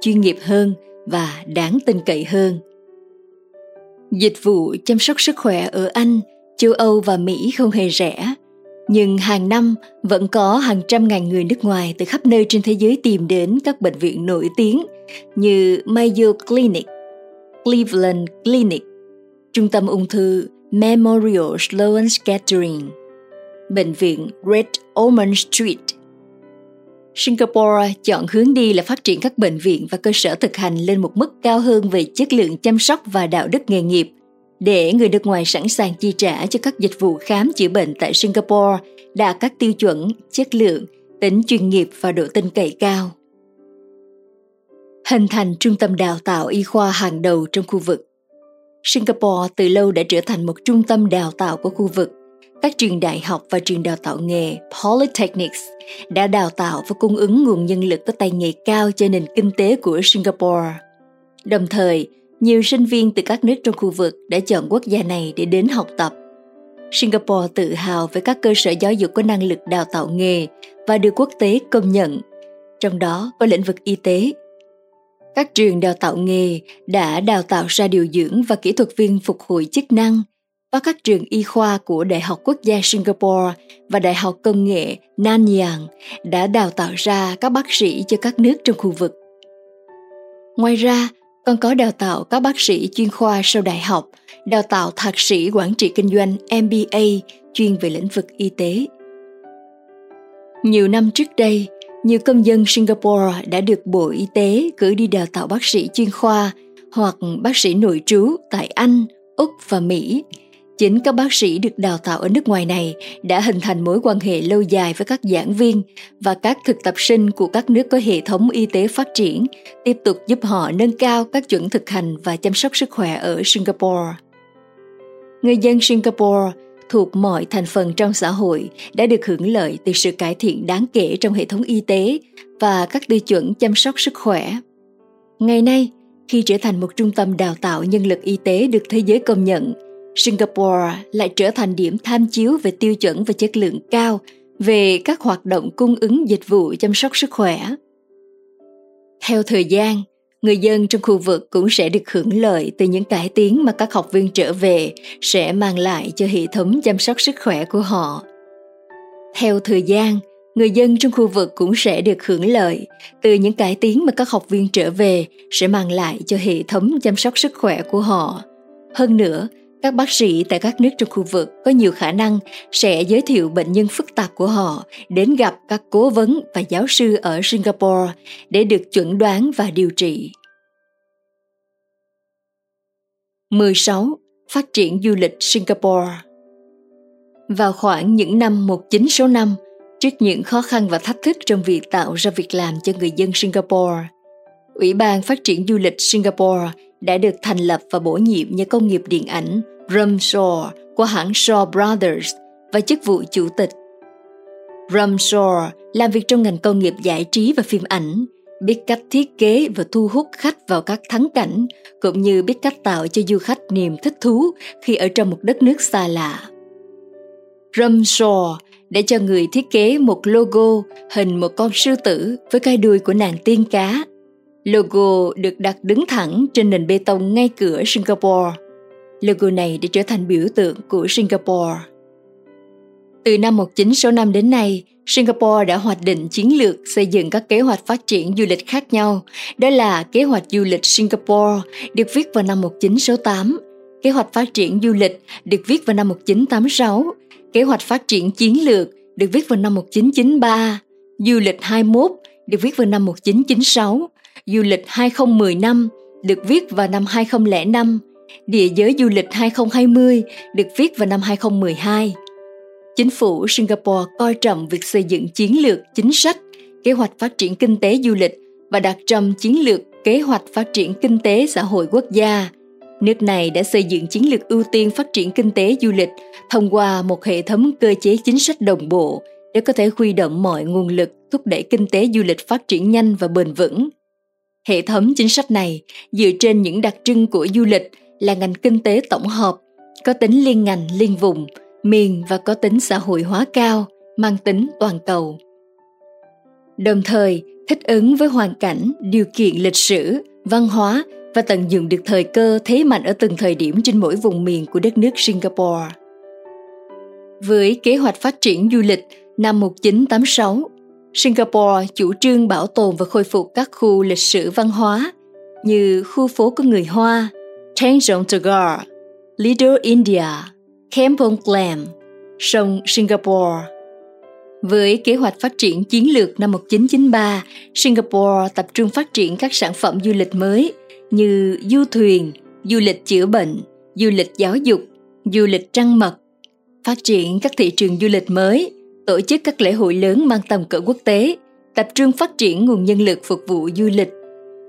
A: chuyên nghiệp hơn và đáng tin cậy hơn. Dịch vụ chăm sóc sức khỏe ở Anh, châu Âu và Mỹ không hề rẻ, nhưng hàng năm vẫn có hàng trăm ngàn người nước ngoài từ khắp nơi trên thế giới tìm đến các bệnh viện nổi tiếng như Mayo Clinic, Cleveland Clinic, Trung tâm ung thư Memorial Sloan Kettering, Bệnh viện Red Ormond Street. Singapore chọn hướng đi là phát triển các bệnh viện và cơ sở thực hành lên một mức cao hơn về chất lượng chăm sóc và đạo đức nghề nghiệp – để người nước ngoài sẵn sàng chi trả cho các dịch vụ khám chữa bệnh tại Singapore đạt các tiêu chuẩn, chất lượng, tính chuyên nghiệp và độ tin cậy cao. Hình thành trung tâm đào tạo y khoa hàng đầu trong khu vực. Singapore từ lâu đã trở thành một trung tâm đào tạo của khu vực. Các trường đại học và trường đào tạo nghề Polytechnics đã đào tạo và cung ứng nguồn nhân lực có tay nghề cao cho nền kinh tế của Singapore. Đồng thời, nhiều sinh viên từ các nước trong khu vực đã chọn quốc gia này để đến học tập. Singapore tự hào với các cơ sở giáo dục có năng lực đào tạo nghề và được quốc tế công nhận, trong đó có lĩnh vực y tế. Các trường đào tạo nghề đã đào tạo ra điều dưỡng và kỹ thuật viên phục hồi chức năng và các trường y khoa của Đại học Quốc gia Singapore và Đại học Công nghệ Nanyang đã đào tạo ra các bác sĩ cho các nước trong khu vực. Ngoài ra, còn có đào tạo các bác sĩ chuyên khoa sau đại học, đào tạo thạc sĩ quản trị kinh doanh MBA chuyên về lĩnh vực y tế. Nhiều năm trước đây, nhiều công dân Singapore đã được Bộ Y tế cử đi đào tạo bác sĩ chuyên khoa hoặc bác sĩ nội trú tại Anh, Úc và Mỹ Chính các bác sĩ được đào tạo ở nước ngoài này đã hình thành mối quan hệ lâu dài với các giảng viên và các thực tập sinh của các nước có hệ thống y tế phát triển, tiếp tục giúp họ nâng cao các chuẩn thực hành và chăm sóc sức khỏe ở Singapore. Người dân Singapore thuộc mọi thành phần trong xã hội đã được hưởng lợi từ sự cải thiện đáng kể trong hệ thống y tế và các tiêu chuẩn chăm sóc sức khỏe. Ngày nay, khi trở thành một trung tâm đào tạo nhân lực y tế được thế giới công nhận, Singapore lại trở thành điểm tham chiếu về tiêu chuẩn và chất lượng cao về các hoạt động cung ứng dịch vụ chăm sóc sức khỏe. Theo thời gian, người dân trong khu vực cũng sẽ được hưởng lợi từ những cải tiến mà các học viên trở về sẽ mang lại cho hệ thống chăm sóc sức khỏe của họ. Theo thời gian, người dân trong khu vực cũng sẽ được hưởng lợi từ những cải tiến mà các học viên trở về sẽ mang lại cho hệ thống chăm sóc sức khỏe của họ. Hơn nữa, các bác sĩ tại các nước trong khu vực có nhiều khả năng sẽ giới thiệu bệnh nhân phức tạp của họ đến gặp các cố vấn và giáo sư ở Singapore để được chuẩn đoán và điều trị. 16. Phát triển du lịch Singapore Vào khoảng những năm 1965, trước những khó khăn và thách thức trong việc tạo ra việc làm cho người dân Singapore, Ủy ban Phát triển Du lịch Singapore đã được thành lập và bổ nhiệm nhà công nghiệp điện ảnh Rumshaw của hãng Shaw Brothers và chức vụ chủ tịch. Rumshaw làm việc trong ngành công nghiệp giải trí và phim ảnh, biết cách thiết kế và thu hút khách vào các thắng cảnh, cũng như biết cách tạo cho du khách niềm thích thú khi ở trong một đất nước xa lạ. Rumshaw để cho người thiết kế một logo hình một con sư tử với cái đuôi của nàng tiên cá Logo được đặt đứng thẳng trên nền bê tông ngay cửa Singapore. Logo này đã trở thành biểu tượng của Singapore. Từ năm 1965 đến nay, Singapore đã hoạch định chiến lược xây dựng các kế hoạch phát triển du lịch khác nhau. Đó là kế hoạch du lịch Singapore được viết vào năm 1968, kế hoạch phát triển du lịch được viết vào năm 1986, kế hoạch phát triển chiến lược được viết vào năm 1993, du lịch 21 được viết vào năm 1996, du lịch 2015 được viết vào năm 2005, địa giới du lịch 2020 được viết vào năm 2012. Chính phủ Singapore coi trọng việc xây dựng chiến lược, chính sách, kế hoạch phát triển kinh tế du lịch và đặt trong chiến lược kế hoạch phát triển kinh tế xã hội quốc gia. Nước này đã xây dựng chiến lược ưu tiên phát triển kinh tế du lịch thông qua một hệ thống cơ chế chính sách đồng bộ để có thể huy động mọi nguồn lực thúc đẩy kinh tế du lịch phát triển nhanh và bền vững. Hệ thống chính sách này dựa trên những đặc trưng của du lịch là ngành kinh tế tổng hợp, có tính liên ngành liên vùng, miền và có tính xã hội hóa cao, mang tính toàn cầu. Đồng thời, thích ứng với hoàn cảnh, điều kiện lịch sử, văn hóa và tận dụng được thời cơ thế mạnh ở từng thời điểm trên mỗi vùng miền của đất nước Singapore. Với kế hoạch phát triển du lịch năm 1986, Singapore chủ trương bảo tồn và khôi phục các khu lịch sử văn hóa như khu phố của người Hoa, Tanjong Pagar, Little India, Kampong Glam, sông Singapore. Với kế hoạch phát triển chiến lược năm 1993, Singapore tập trung phát triển các sản phẩm du lịch mới như du thuyền, du lịch chữa bệnh, du lịch giáo dục, du lịch trăng mật, phát triển các thị trường du lịch mới, tổ chức các lễ hội lớn mang tầm cỡ quốc tế, tập trung phát triển nguồn nhân lực phục vụ du lịch,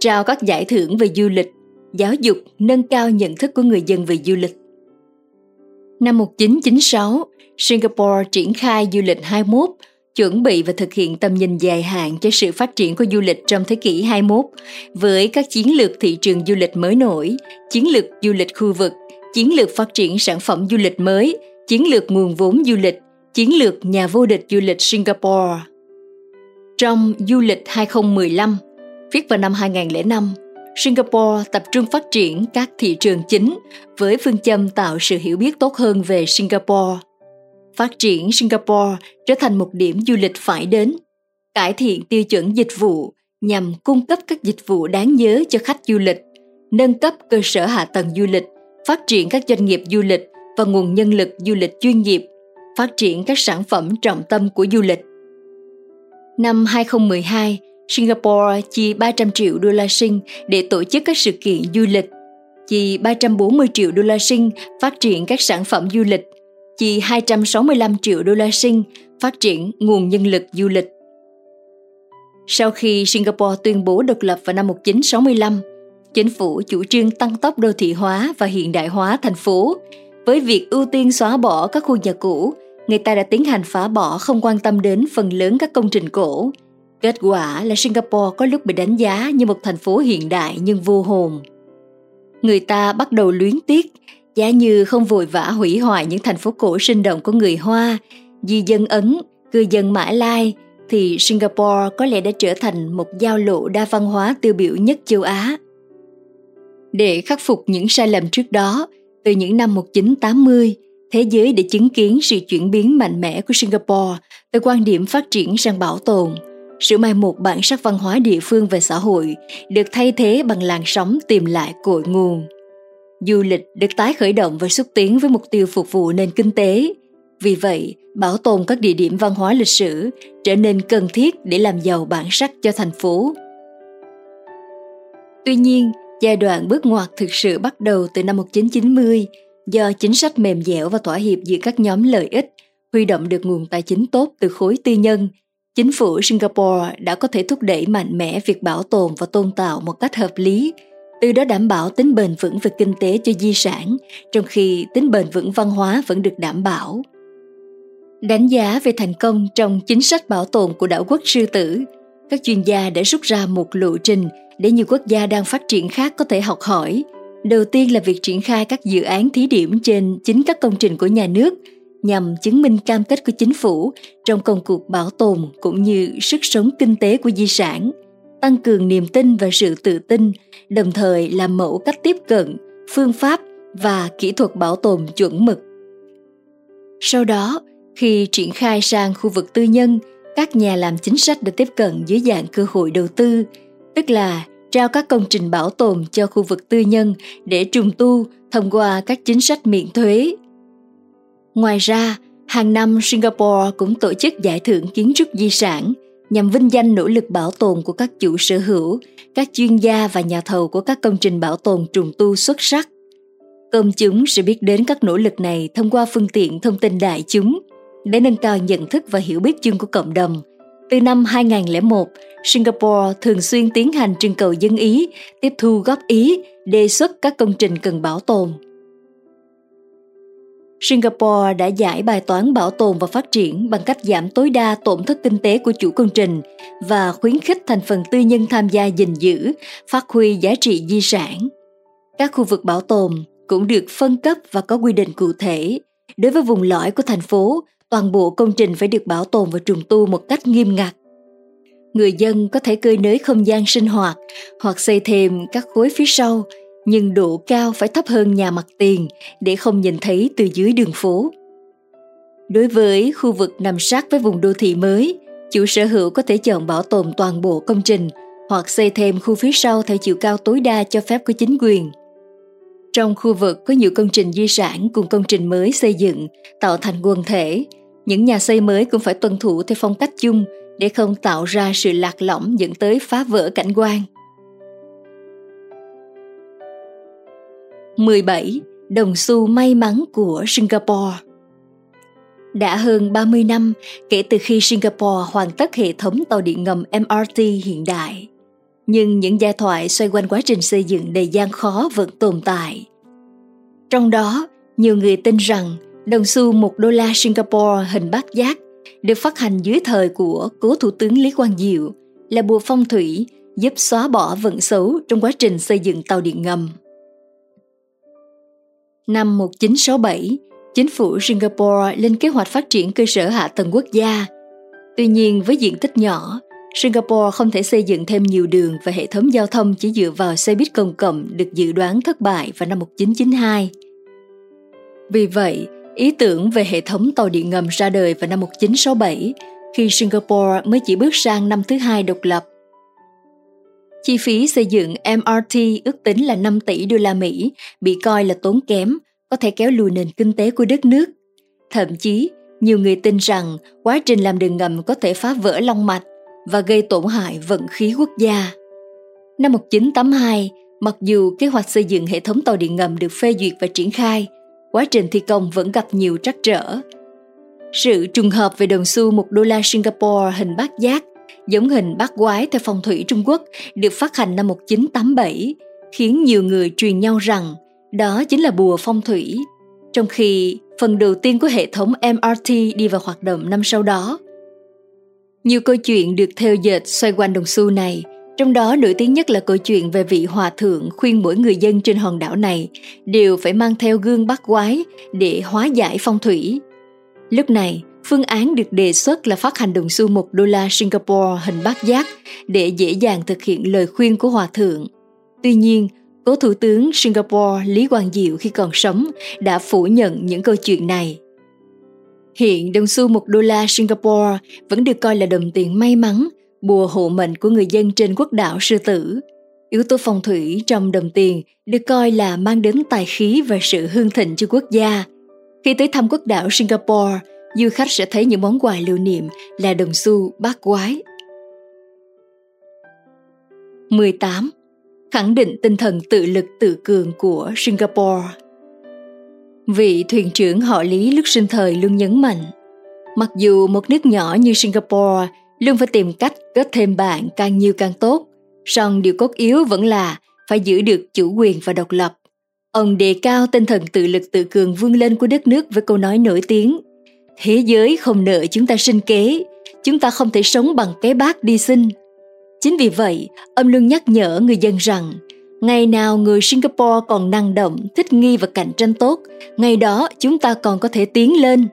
A: trao các giải thưởng về du lịch, giáo dục, nâng cao nhận thức của người dân về du lịch. Năm 1996, Singapore triển khai du lịch 21, chuẩn bị và thực hiện tầm nhìn dài hạn cho sự phát triển của du lịch trong thế kỷ 21 với các chiến lược thị trường du lịch mới nổi, chiến lược du lịch khu vực, chiến lược phát triển sản phẩm du lịch mới, chiến lược nguồn vốn du lịch, chiến lược nhà vô địch du lịch Singapore. Trong du lịch 2015, viết vào năm 2005, Singapore tập trung phát triển các thị trường chính với phương châm tạo sự hiểu biết tốt hơn về Singapore. Phát triển Singapore trở thành một điểm du lịch phải đến, cải thiện tiêu chuẩn dịch vụ nhằm cung cấp các dịch vụ đáng nhớ cho khách du lịch, nâng cấp cơ sở hạ tầng du lịch, phát triển các doanh nghiệp du lịch và nguồn nhân lực du lịch chuyên nghiệp, phát triển các sản phẩm trọng tâm của du lịch. Năm 2012, Singapore chi 300 triệu đô la sinh để tổ chức các sự kiện du lịch, chi 340 triệu đô la sinh phát triển các sản phẩm du lịch, chi 265 triệu đô la sinh phát triển nguồn nhân lực du lịch. Sau khi Singapore tuyên bố độc lập vào năm 1965, chính phủ chủ trương tăng tốc đô thị hóa và hiện đại hóa thành phố với việc ưu tiên xóa bỏ các khu nhà cũ người ta đã tiến hành phá bỏ không quan tâm đến phần lớn các công trình cổ Kết quả là Singapore có lúc bị đánh giá như một thành phố hiện đại nhưng vô hồn. Người ta bắt đầu luyến tiếc, giá như không vội vã hủy hoại những thành phố cổ sinh động của người Hoa, di dân Ấn, cư dân Mã Lai, thì Singapore có lẽ đã trở thành một giao lộ đa văn hóa tiêu biểu nhất châu Á. Để khắc phục những sai lầm trước đó, từ những năm 1980, thế giới đã chứng kiến sự chuyển biến mạnh mẽ của Singapore từ quan điểm phát triển sang bảo tồn – sự mai một bản sắc văn hóa địa phương và xã hội được thay thế bằng làn sóng tìm lại cội nguồn. Du lịch được tái khởi động và xúc tiến với mục tiêu phục vụ nền kinh tế. Vì vậy, bảo tồn các địa điểm văn hóa lịch sử trở nên cần thiết để làm giàu bản sắc cho thành phố. Tuy nhiên, giai đoạn bước ngoặt thực sự bắt đầu từ năm 1990 do chính sách mềm dẻo và thỏa hiệp giữa các nhóm lợi ích huy động được nguồn tài chính tốt từ khối tư nhân Chính phủ Singapore đã có thể thúc đẩy mạnh mẽ việc bảo tồn và tôn tạo một cách hợp lý, từ đó đảm bảo tính bền vững về kinh tế cho di sản, trong khi tính bền vững văn hóa vẫn được đảm bảo. Đánh giá về thành công trong chính sách bảo tồn của đảo quốc sư tử, các chuyên gia đã rút ra một lộ trình để nhiều quốc gia đang phát triển khác có thể học hỏi. Đầu tiên là việc triển khai các dự án thí điểm trên chính các công trình của nhà nước – nhằm chứng minh cam kết của chính phủ trong công cuộc bảo tồn cũng như sức sống kinh tế của di sản. tăng cường niềm tin và sự tự tin, đồng thời làm mẫu cách tiếp cận, phương pháp và kỹ thuật bảo tồn chuẩn mực. Sau đó, khi triển khai sang khu vực tư nhân, các nhà làm chính sách được tiếp cận dưới dạng cơ hội đầu tư, tức là trao các công trình bảo tồn cho khu vực tư nhân để trùng tu thông qua các chính sách miễn thuế. Ngoài ra, hàng năm Singapore cũng tổ chức giải thưởng kiến trúc di sản nhằm vinh danh nỗ lực bảo tồn của các chủ sở hữu, các chuyên gia và nhà thầu của các công trình bảo tồn trùng tu xuất sắc. Công chúng sẽ biết đến các nỗ lực này thông qua phương tiện thông tin đại chúng để nâng cao nhận thức và hiểu biết chung của cộng đồng. Từ năm 2001, Singapore thường xuyên tiến hành trưng cầu dân ý, tiếp thu góp ý, đề xuất các công trình cần bảo tồn. Singapore đã giải bài toán bảo tồn và phát triển bằng cách giảm tối đa tổn thất kinh tế của chủ công trình và khuyến khích thành phần tư nhân tham gia gìn giữ, phát huy giá trị di sản. Các khu vực bảo tồn cũng được phân cấp và có quy định cụ thể. Đối với vùng lõi của thành phố, toàn bộ công trình phải được bảo tồn và trùng tu một cách nghiêm ngặt. Người dân có thể cơi nới không gian sinh hoạt hoặc xây thêm các khối phía sau, nhưng độ cao phải thấp hơn nhà mặt tiền để không nhìn thấy từ dưới đường phố. Đối với khu vực nằm sát với vùng đô thị mới, chủ sở hữu có thể chọn bảo tồn toàn bộ công trình hoặc xây thêm khu phía sau theo chiều cao tối đa cho phép của chính quyền – trong khu vực có nhiều công trình di sản cùng công trình mới xây dựng, tạo thành quần thể, những nhà xây mới cũng phải tuân thủ theo phong cách chung để không tạo ra sự lạc lõng dẫn tới phá vỡ cảnh quan. 17. Đồng xu may mắn của Singapore Đã hơn 30 năm kể từ khi Singapore hoàn tất hệ thống tàu điện ngầm MRT hiện đại nhưng những giai thoại xoay quanh quá trình xây dựng đầy gian khó vẫn tồn tại. Trong đó, nhiều người tin rằng đồng xu một đô la Singapore hình bát giác được phát hành dưới thời của cố thủ tướng Lý Quang Diệu là bùa phong thủy giúp xóa bỏ vận xấu trong quá trình xây dựng tàu điện ngầm. Năm 1967, chính phủ Singapore lên kế hoạch phát triển cơ sở hạ tầng quốc gia. Tuy nhiên với diện tích nhỏ, Singapore không thể xây dựng thêm nhiều đường và hệ thống giao thông chỉ dựa vào xe buýt công cộng được dự đoán thất bại vào năm 1992. Vì vậy, ý tưởng về hệ thống tàu điện ngầm ra đời vào năm 1967 khi Singapore mới chỉ bước sang năm thứ hai độc lập. Chi phí xây dựng MRT ước tính là 5 tỷ đô la Mỹ, bị coi là tốn kém, có thể kéo lùi nền kinh tế của đất nước. Thậm chí, nhiều người tin rằng quá trình làm đường ngầm có thể phá vỡ long mạch và gây tổn hại vận khí quốc gia. Năm 1982, mặc dù kế hoạch xây dựng hệ thống tàu điện ngầm được phê duyệt và triển khai, quá trình thi công vẫn gặp nhiều trắc trở. Sự trùng hợp về đồng xu một đô la Singapore hình bát giác, giống hình bát quái theo phong thủy Trung Quốc, được phát hành năm 1987, khiến nhiều người truyền nhau rằng đó chính là bùa phong thủy. Trong khi phần đầu tiên của hệ thống MRT đi vào hoạt động năm sau đó – nhiều câu chuyện được theo dệt xoay quanh đồng xu này, trong đó nổi tiếng nhất là câu chuyện về vị hòa thượng khuyên mỗi người dân trên hòn đảo này đều phải mang theo gương bắt quái để hóa giải phong thủy. Lúc này, phương án được đề xuất là phát hành đồng xu một đô la Singapore hình bát giác để dễ dàng thực hiện lời khuyên của hòa thượng. Tuy nhiên, cố thủ tướng Singapore Lý Quang Diệu khi còn sống đã phủ nhận những câu chuyện này. Hiện đồng xu một đô la Singapore vẫn được coi là đồng tiền may mắn, bùa hộ mệnh của người dân trên quốc đảo sư tử. Yếu tố phong thủy trong đồng tiền được coi là mang đến tài khí và sự hương thịnh cho quốc gia. Khi tới thăm quốc đảo Singapore, du khách sẽ thấy những món quà lưu niệm là đồng xu bát quái. 18. Khẳng định tinh thần tự lực tự cường của Singapore Vị thuyền trưởng họ Lý lúc sinh thời luôn nhấn mạnh, mặc dù một nước nhỏ như Singapore luôn phải tìm cách kết thêm bạn càng nhiều càng tốt, song điều cốt yếu vẫn là phải giữ được chủ quyền và độc lập. Ông đề cao tinh thần tự lực tự cường vươn lên của đất nước với câu nói nổi tiếng Thế giới không nợ chúng ta sinh kế, chúng ta không thể sống bằng cái bát đi sinh. Chính vì vậy, ông luôn nhắc nhở người dân rằng Ngày nào người Singapore còn năng động, thích nghi và cạnh tranh tốt, ngày đó chúng ta còn có thể tiến lên.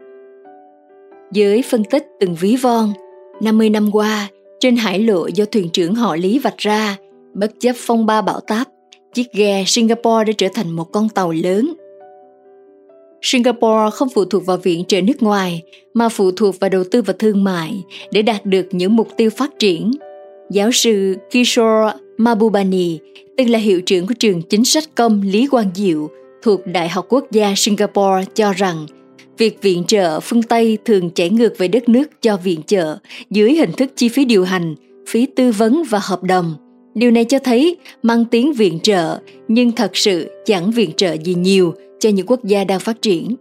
A: dưới phân tích từng ví von, 50 năm qua, Trên hải lộ do thuyền trưởng họ Lý vạch ra, bất chấp phong ba bão táp, chiếc ghe Singapore đã trở thành một con tàu lớn. Singapore không phụ thuộc vào viện trợ nước ngoài mà phụ thuộc vào đầu tư và thương mại để đạt được những mục tiêu phát triển. Giáo sư Kishore Mabubani, từng là hiệu trưởng của trường chính sách công Lý Quang Diệu thuộc Đại học Quốc gia Singapore cho rằng việc viện trợ phương Tây thường chảy ngược về đất nước cho viện trợ dưới hình thức chi phí điều hành, phí tư vấn và hợp đồng. Điều này cho thấy mang tiếng viện trợ nhưng thật sự chẳng viện trợ gì nhiều cho những quốc gia đang phát triển.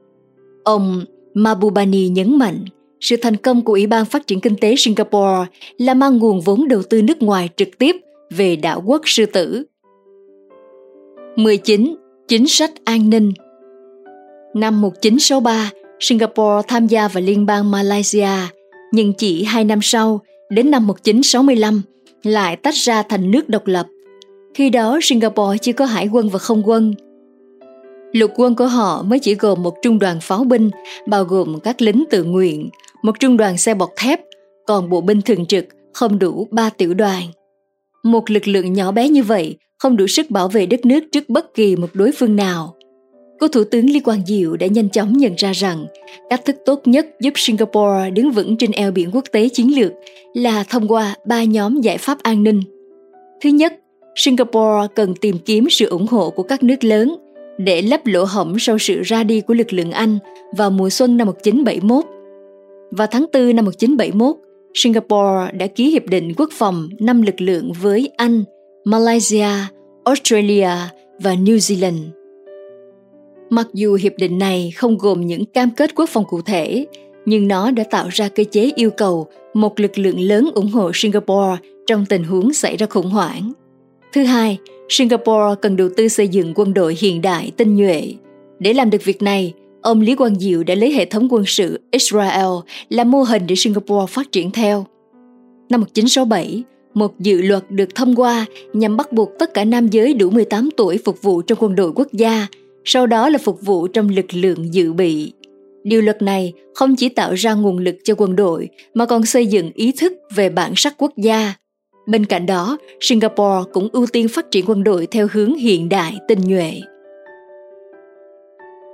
A: Ông Mabubani nhấn mạnh sự thành công của Ủy ban Phát triển Kinh tế Singapore là mang nguồn vốn đầu tư nước ngoài trực tiếp về đảo quốc sư tử. 19. Chính sách an ninh Năm 1963, Singapore tham gia vào Liên bang Malaysia, nhưng chỉ hai năm sau, đến năm 1965, lại tách ra thành nước độc lập. Khi đó Singapore chỉ có hải quân và không quân. Lục quân của họ mới chỉ gồm một trung đoàn pháo binh, bao gồm các lính tự nguyện, một trung đoàn xe bọc thép, còn bộ binh thường trực không đủ ba tiểu đoàn. Một lực lượng nhỏ bé như vậy không đủ sức bảo vệ đất nước trước bất kỳ một đối phương nào. Cố Thủ tướng Lý Quang Diệu đã nhanh chóng nhận ra rằng cách thức tốt nhất giúp Singapore đứng vững trên eo biển quốc tế chiến lược là thông qua ba nhóm giải pháp an ninh. Thứ nhất, Singapore cần tìm kiếm sự ủng hộ của các nước lớn để lấp lỗ hổng sau sự ra đi của lực lượng Anh vào mùa xuân năm 1971. Vào tháng 4 năm 1971, Singapore đã ký hiệp định quốc phòng năm lực lượng với Anh, Malaysia, Australia và New Zealand. Mặc dù hiệp định này không gồm những cam kết quốc phòng cụ thể, nhưng nó đã tạo ra cơ chế yêu cầu một lực lượng lớn ủng hộ Singapore trong tình huống xảy ra khủng hoảng. Thứ hai, Singapore cần đầu tư xây dựng quân đội hiện đại tinh nhuệ. Để làm được việc này, ông Lý Quang Diệu đã lấy hệ thống quân sự Israel làm mô hình để Singapore phát triển theo. Năm 1967, một dự luật được thông qua nhằm bắt buộc tất cả nam giới đủ 18 tuổi phục vụ trong quân đội quốc gia, sau đó là phục vụ trong lực lượng dự bị. Điều luật này không chỉ tạo ra nguồn lực cho quân đội mà còn xây dựng ý thức về bản sắc quốc gia. Bên cạnh đó, Singapore cũng ưu tiên phát triển quân đội theo hướng hiện đại tinh nhuệ.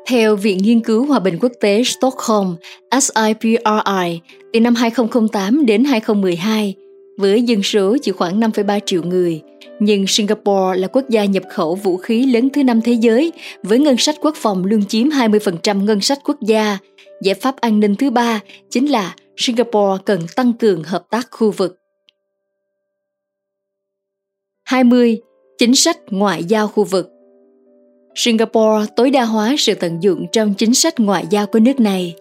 A: Theo Viện Nghiên cứu Hòa bình Quốc tế Stockholm SIPRI, từ năm 2008 đến 2012, với dân số chỉ khoảng 5,3 triệu người, nhưng Singapore là quốc gia nhập khẩu vũ khí lớn thứ năm thế giới với ngân sách quốc phòng luôn chiếm 20% ngân sách quốc gia. Giải pháp an ninh thứ ba chính là Singapore cần tăng cường hợp tác khu vực. 20. Chính sách ngoại giao khu vực Singapore tối đa hóa sự tận dụng trong chính sách ngoại giao của nước này.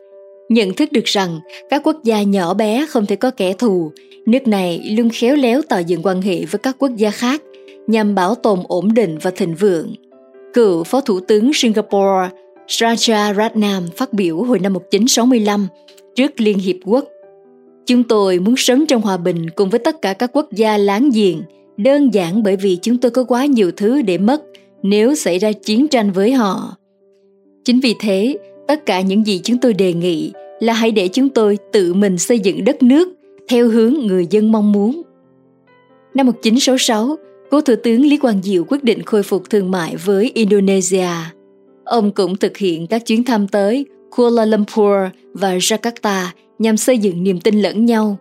A: Nhận thức được rằng các quốc gia nhỏ bé không thể có kẻ thù, nước này luôn khéo léo tạo dựng quan hệ với các quốc gia khác nhằm bảo tồn ổn định và thịnh vượng. Cựu Phó Thủ tướng Singapore Raja Ratnam phát biểu hồi năm 1965 trước Liên Hiệp Quốc. Chúng tôi muốn sống trong hòa bình cùng với tất cả các quốc gia láng giềng, đơn giản bởi vì chúng tôi có quá nhiều thứ để mất nếu xảy ra chiến tranh với họ. Chính vì thế, tất cả những gì chúng tôi đề nghị là hãy để chúng tôi tự mình xây dựng đất nước theo hướng người dân mong muốn. Năm 1966, cố Thủ tướng Lý Quang Diệu quyết định khôi phục thương mại với Indonesia. Ông cũng thực hiện các chuyến thăm tới Kuala Lumpur và Jakarta nhằm xây dựng niềm tin lẫn nhau.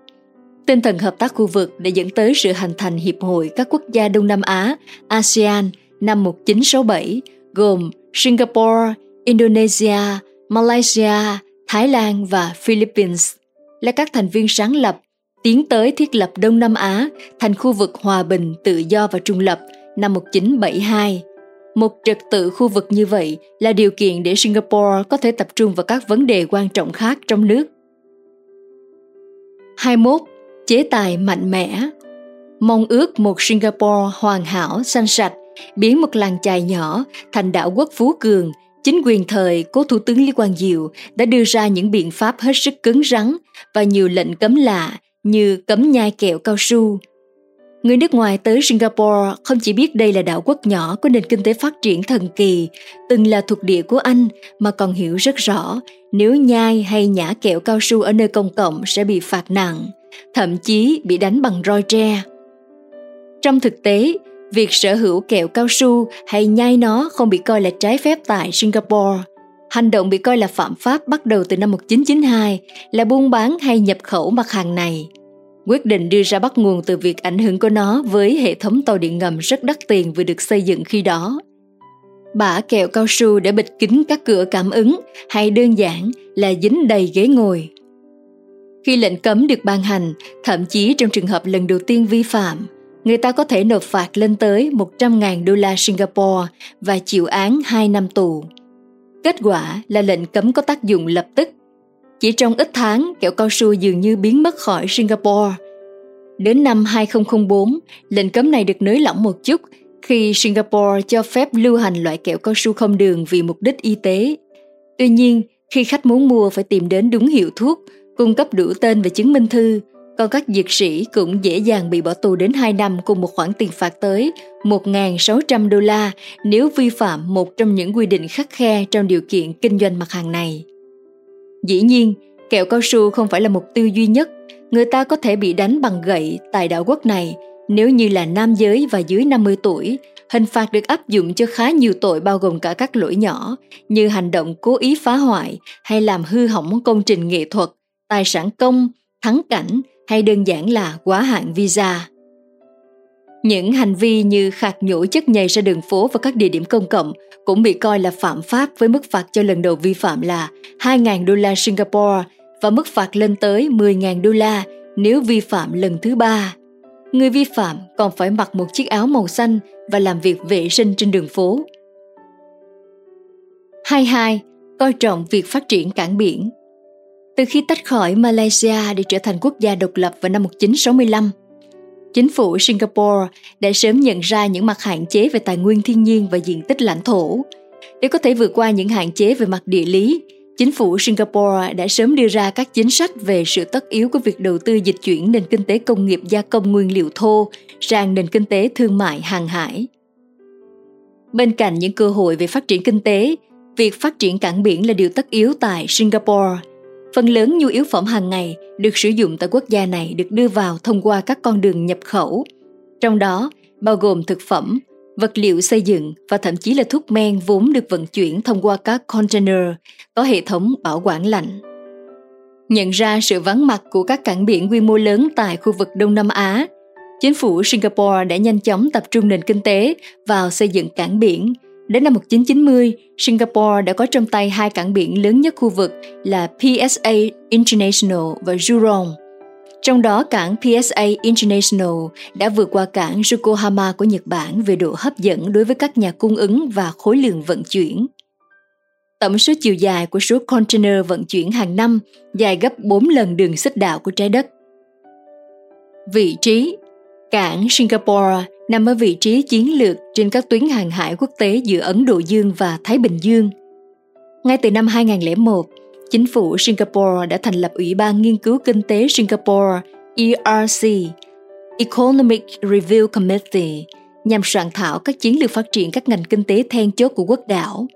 A: Tinh thần hợp tác khu vực đã dẫn tới sự hình thành Hiệp hội các quốc gia Đông Nam Á, ASEAN năm 1967, gồm Singapore, Indonesia, Malaysia, Thái Lan và Philippines là các thành viên sáng lập tiến tới thiết lập Đông Nam Á thành khu vực hòa bình, tự do và trung lập năm 1972. Một trật tự khu vực như vậy là điều kiện để Singapore có thể tập trung vào các vấn đề quan trọng khác trong nước. 21. Chế tài mạnh mẽ Mong ước một Singapore hoàn hảo, xanh sạch, biến một làng chài nhỏ thành đảo quốc phú cường chính quyền thời cố thủ tướng Lý Quang Diệu đã đưa ra những biện pháp hết sức cứng rắn và nhiều lệnh cấm lạ như cấm nhai kẹo cao su. Người nước ngoài tới Singapore không chỉ biết đây là đảo quốc nhỏ có nền kinh tế phát triển thần kỳ, từng là thuộc địa của Anh mà còn hiểu rất rõ nếu nhai hay nhả kẹo cao su ở nơi công cộng sẽ bị phạt nặng. thậm chí bị đánh bằng roi tre. Trong thực tế, việc sở hữu kẹo cao su hay nhai nó không bị coi là trái phép tại Singapore. Hành động bị coi là phạm pháp bắt đầu từ năm 1992 là buôn bán hay nhập khẩu mặt hàng này. Quyết định đưa ra bắt nguồn từ việc ảnh hưởng của nó với hệ thống tàu điện ngầm rất đắt tiền vừa được xây dựng khi đó. Bả kẹo cao su để bịt kín các cửa cảm ứng hay đơn giản là dính đầy ghế ngồi. Khi lệnh cấm được ban hành, thậm chí trong trường hợp lần đầu tiên vi phạm, người ta có thể nộp phạt lên tới 100.000 đô la Singapore và chịu án 2 năm tù. Kết quả là lệnh cấm có tác dụng lập tức. Chỉ trong ít tháng, kẹo cao su dường như biến mất khỏi Singapore. Đến năm 2004, lệnh cấm này được nới lỏng một chút khi Singapore cho phép lưu hành loại kẹo cao su không đường vì mục đích y tế. Tuy nhiên, khi khách muốn mua phải tìm đến đúng hiệu thuốc, cung cấp đủ tên và chứng minh thư, còn các dược sĩ cũng dễ dàng bị bỏ tù đến 2 năm cùng một khoản tiền phạt tới 1.600 đô la nếu vi phạm một trong những quy định khắc khe trong điều kiện kinh doanh mặt hàng này. Dĩ nhiên, kẹo cao su không phải là mục tiêu duy nhất. Người ta có thể bị đánh bằng gậy tại đảo quốc này nếu như là nam giới và dưới 50 tuổi. Hình phạt được áp dụng cho khá nhiều tội bao gồm cả các lỗi nhỏ như hành động cố ý phá hoại hay làm hư hỏng công trình nghệ thuật, tài sản công, thắng cảnh hay đơn giản là quá hạn visa. Những hành vi như khạc nhổ chất nhầy ra đường phố và các địa điểm công cộng cũng bị coi là phạm pháp với mức phạt cho lần đầu vi phạm là 2.000 đô la Singapore và mức phạt lên tới 10.000 đô la nếu vi phạm lần thứ ba. Người vi phạm còn phải mặc một chiếc áo màu xanh và làm việc vệ sinh trên đường phố. 22. Coi trọng việc phát triển cảng biển từ khi tách khỏi Malaysia để trở thành quốc gia độc lập vào năm 1965, chính phủ Singapore đã sớm nhận ra những mặt hạn chế về tài nguyên thiên nhiên và diện tích lãnh thổ. Để có thể vượt qua những hạn chế về mặt địa lý, chính phủ Singapore đã sớm đưa ra các chính sách về sự tất yếu của việc đầu tư dịch chuyển nền kinh tế công nghiệp gia công nguyên liệu thô sang nền kinh tế thương mại hàng hải. Bên cạnh những cơ hội về phát triển kinh tế, việc phát triển cảng biển là điều tất yếu tại Singapore – Phần lớn nhu yếu phẩm hàng ngày được sử dụng tại quốc gia này được đưa vào thông qua các con đường nhập khẩu, trong đó bao gồm thực phẩm, vật liệu xây dựng và thậm chí là thuốc men vốn được vận chuyển thông qua các container có hệ thống bảo quản lạnh. Nhận ra sự vắng mặt của các cảng biển quy mô lớn tại khu vực Đông Nam Á, chính phủ Singapore đã nhanh chóng tập trung nền kinh tế vào xây dựng cảng biển Đến năm 1990, Singapore đã có trong tay hai cảng biển lớn nhất khu vực là PSA International và Jurong. Trong đó cảng PSA International đã vượt qua cảng Yokohama của Nhật Bản về độ hấp dẫn đối với các nhà cung ứng và khối lượng vận chuyển. Tổng số chiều dài của số container vận chuyển hàng năm dài gấp 4 lần đường xích đạo của trái đất. Vị trí Cảng Singapore nằm ở vị trí chiến lược trên các tuyến hàng hải quốc tế giữa Ấn Độ Dương và Thái Bình Dương. Ngay từ năm 2001, chính phủ Singapore đã thành lập Ủy ban Nghiên cứu Kinh tế Singapore ERC Economic Review Committee nhằm soạn thảo các chiến lược phát triển các ngành kinh tế then chốt của quốc đảo.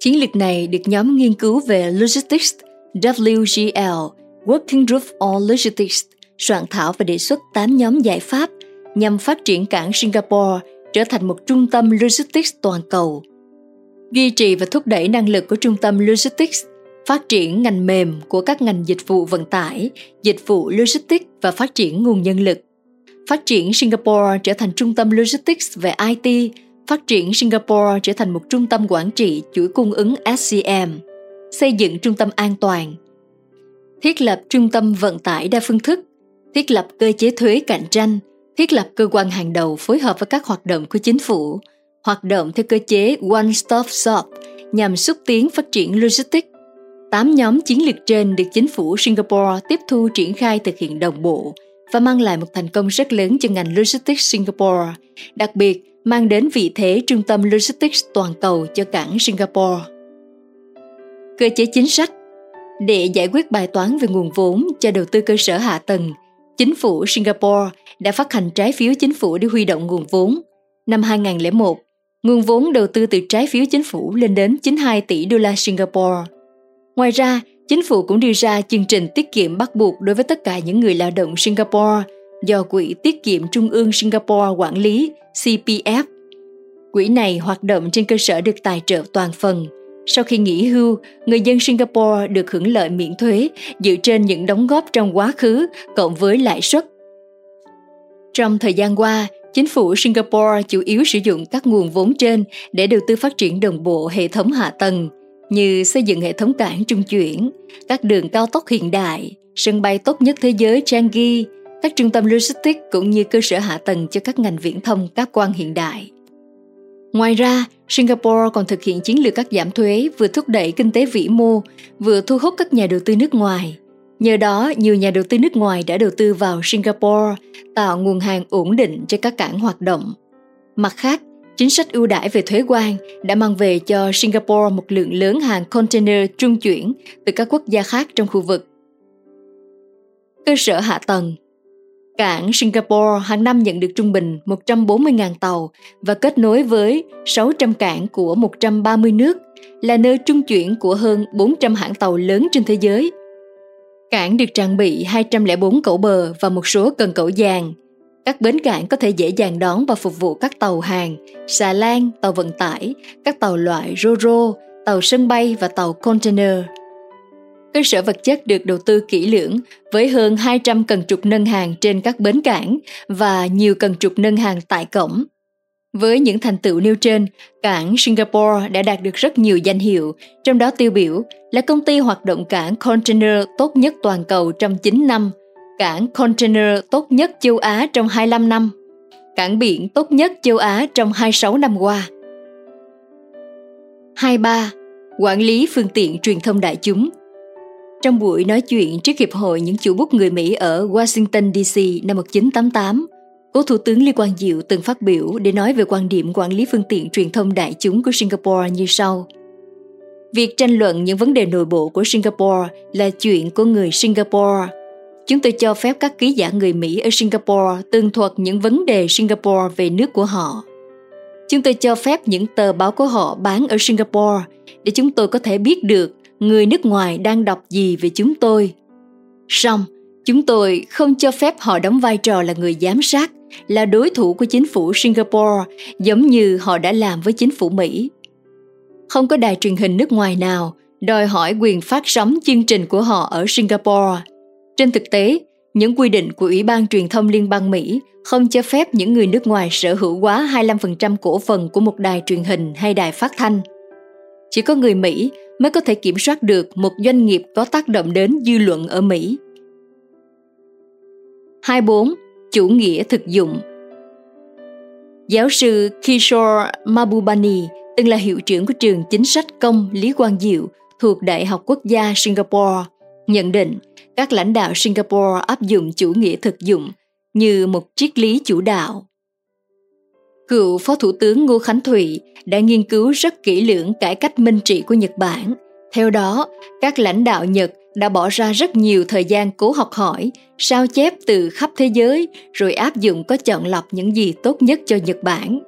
A: Chiến lược này được nhóm nghiên cứu về Logistics WGL Working Group on Logistics soạn thảo và đề xuất 8 nhóm giải pháp nhằm phát triển cảng Singapore trở thành một trung tâm logistics toàn cầu. Duy trì và thúc đẩy năng lực của trung tâm logistics, phát triển ngành mềm của các ngành dịch vụ vận tải, dịch vụ logistics và phát triển nguồn nhân lực. Phát triển Singapore trở thành trung tâm logistics về IT, phát triển Singapore trở thành một trung tâm quản trị chuỗi cung ứng SCM, xây dựng trung tâm an toàn, thiết lập trung tâm vận tải đa phương thức, thiết lập cơ chế thuế cạnh tranh, thiết lập cơ quan hàng đầu phối hợp với các hoạt động của chính phủ, hoạt động theo cơ chế One Stop Shop nhằm xúc tiến phát triển logistics. Tám nhóm chiến lược trên được chính phủ Singapore tiếp thu triển khai thực hiện đồng bộ và mang lại một thành công rất lớn cho ngành logistics Singapore, đặc biệt mang đến vị thế trung tâm logistics toàn cầu cho cảng Singapore. Cơ chế chính sách Để giải quyết bài toán về nguồn vốn cho đầu tư cơ sở hạ tầng, chính phủ Singapore đã phát hành trái phiếu chính phủ để huy động nguồn vốn. Năm 2001, nguồn vốn đầu tư từ trái phiếu chính phủ lên đến 92 tỷ đô la Singapore. Ngoài ra, chính phủ cũng đưa ra chương trình tiết kiệm bắt buộc đối với tất cả những người lao động Singapore do Quỹ Tiết kiệm Trung ương Singapore quản lý CPF. Quỹ này hoạt động trên cơ sở được tài trợ toàn phần. Sau khi nghỉ hưu, người dân Singapore được hưởng lợi miễn thuế dựa trên những đóng góp trong quá khứ cộng với lãi suất. Trong thời gian qua, chính phủ Singapore chủ yếu sử dụng các nguồn vốn trên để đầu tư phát triển đồng bộ hệ thống hạ tầng như xây dựng hệ thống cảng trung chuyển, các đường cao tốc hiện đại, sân bay tốt nhất thế giới Changi, các trung tâm logistics cũng như cơ sở hạ tầng cho các ngành viễn thông các quan hiện đại. Ngoài ra, Singapore còn thực hiện chiến lược cắt giảm thuế vừa thúc đẩy kinh tế vĩ mô, vừa thu hút các nhà đầu tư nước ngoài. Nhờ đó, nhiều nhà đầu tư nước ngoài đã đầu tư vào Singapore, tạo nguồn hàng ổn định cho các cảng hoạt động. Mặt khác, chính sách ưu đãi về thuế quan đã mang về cho Singapore một lượng lớn hàng container trung chuyển từ các quốc gia khác trong khu vực. Cơ sở hạ tầng Cảng Singapore hàng năm nhận được trung bình 140.000 tàu và kết nối với 600 cảng của 130 nước, là nơi trung chuyển của hơn 400 hãng tàu lớn trên thế giới. Cảng được trang bị 204 cẩu bờ và một số cần cẩu giàn. Các bến cảng có thể dễ dàng đón và phục vụ các tàu hàng, xà lan, tàu vận tải, các tàu loại ro-ro, tàu sân bay và tàu container. Cơ sở vật chất được đầu tư kỹ lưỡng với hơn 200 cần trục nâng hàng trên các bến cảng và nhiều cần trục nâng hàng tại cổng. Với những thành tựu nêu trên, cảng Singapore đã đạt được rất nhiều danh hiệu, trong đó tiêu biểu là công ty hoạt động cảng container tốt nhất toàn cầu trong 9 năm, cảng container tốt nhất châu Á trong 25 năm, cảng biển tốt nhất châu Á trong 26 năm qua. 23. Quản lý phương tiện truyền thông đại chúng trong buổi nói chuyện trước Hiệp hội những chủ bút người Mỹ ở Washington DC năm 1988, Cố Thủ tướng Lý Quang Diệu từng phát biểu để nói về quan điểm quản lý phương tiện truyền thông đại chúng của Singapore như sau. Việc tranh luận những vấn đề nội bộ của Singapore là chuyện của người Singapore. Chúng tôi cho phép các ký giả người Mỹ ở Singapore tường thuật những vấn đề Singapore về nước của họ. Chúng tôi cho phép những tờ báo của họ bán ở Singapore để chúng tôi có thể biết được người nước ngoài đang đọc gì về chúng tôi. Song, chúng tôi không cho phép họ đóng vai trò là người giám sát, là đối thủ của chính phủ Singapore giống như họ đã làm với chính phủ Mỹ. Không có đài truyền hình nước ngoài nào đòi hỏi quyền phát sóng chương trình của họ ở Singapore. Trên thực tế, những quy định của Ủy ban Truyền thông Liên bang Mỹ không cho phép những người nước ngoài sở hữu quá 25% cổ phần của một đài truyền hình hay đài phát thanh. Chỉ có người Mỹ mới có thể kiểm soát được một doanh nghiệp có tác động đến dư luận ở Mỹ. 24. Chủ nghĩa thực dụng Giáo sư Kishore Mabubani từng là hiệu trưởng của trường chính sách công Lý Quang Diệu thuộc Đại học Quốc gia Singapore, nhận định các lãnh đạo Singapore áp dụng chủ nghĩa thực dụng như một triết lý chủ đạo. Cựu Phó Thủ tướng Ngô Khánh Thụy đã nghiên cứu rất kỹ lưỡng cải cách minh trị của Nhật Bản. Theo đó, các lãnh đạo Nhật đã bỏ ra rất nhiều thời gian cố học hỏi, sao chép từ khắp thế giới rồi áp dụng có chọn lọc những gì tốt nhất cho Nhật Bản.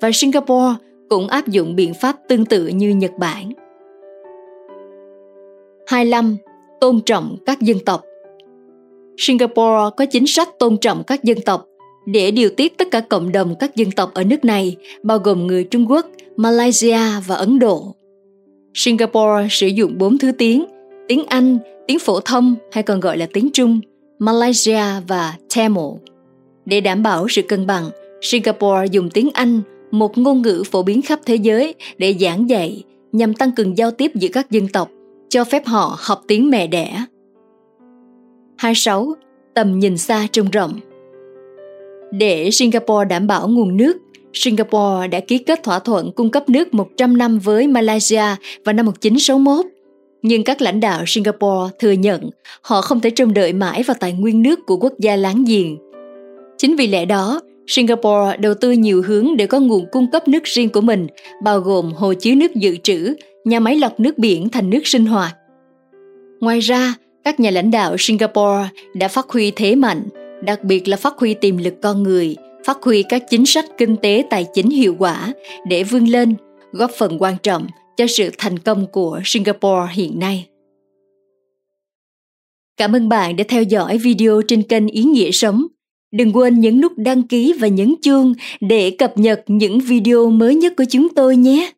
A: Và Singapore cũng áp dụng biện pháp tương tự như Nhật Bản. 25. Tôn trọng các dân tộc Singapore có chính sách tôn trọng các dân tộc để điều tiết tất cả cộng đồng các dân tộc ở nước này, bao gồm người Trung Quốc, Malaysia và Ấn Độ. Singapore sử dụng bốn thứ tiếng, tiếng Anh, tiếng phổ thông hay còn gọi là tiếng Trung, Malaysia và Tamil. Để đảm bảo sự cân bằng, Singapore dùng tiếng Anh, một ngôn ngữ phổ biến khắp thế giới để giảng dạy nhằm tăng cường giao tiếp giữa các dân tộc, cho phép họ học tiếng mẹ đẻ. 26. Tầm nhìn xa trông rộng để Singapore đảm bảo nguồn nước, Singapore đã ký kết thỏa thuận cung cấp nước 100 năm với Malaysia vào năm 1961. Nhưng các lãnh đạo Singapore thừa nhận họ không thể trông đợi mãi vào tài nguyên nước của quốc gia láng giềng. Chính vì lẽ đó, Singapore đầu tư nhiều hướng để có nguồn cung cấp nước riêng của mình, bao gồm hồ chứa nước dự trữ, nhà máy lọc nước biển thành nước sinh hoạt. Ngoài ra, các nhà lãnh đạo Singapore đã phát huy thế mạnh đặc biệt là phát huy tiềm lực con người, phát huy các chính sách kinh tế tài chính hiệu quả để vươn lên, góp phần quan trọng cho sự thành công của Singapore hiện nay. Cảm ơn bạn đã theo dõi video trên kênh Ý Nghĩa Sống. Đừng quên nhấn nút đăng ký và nhấn chuông để cập nhật những video mới nhất của chúng tôi nhé.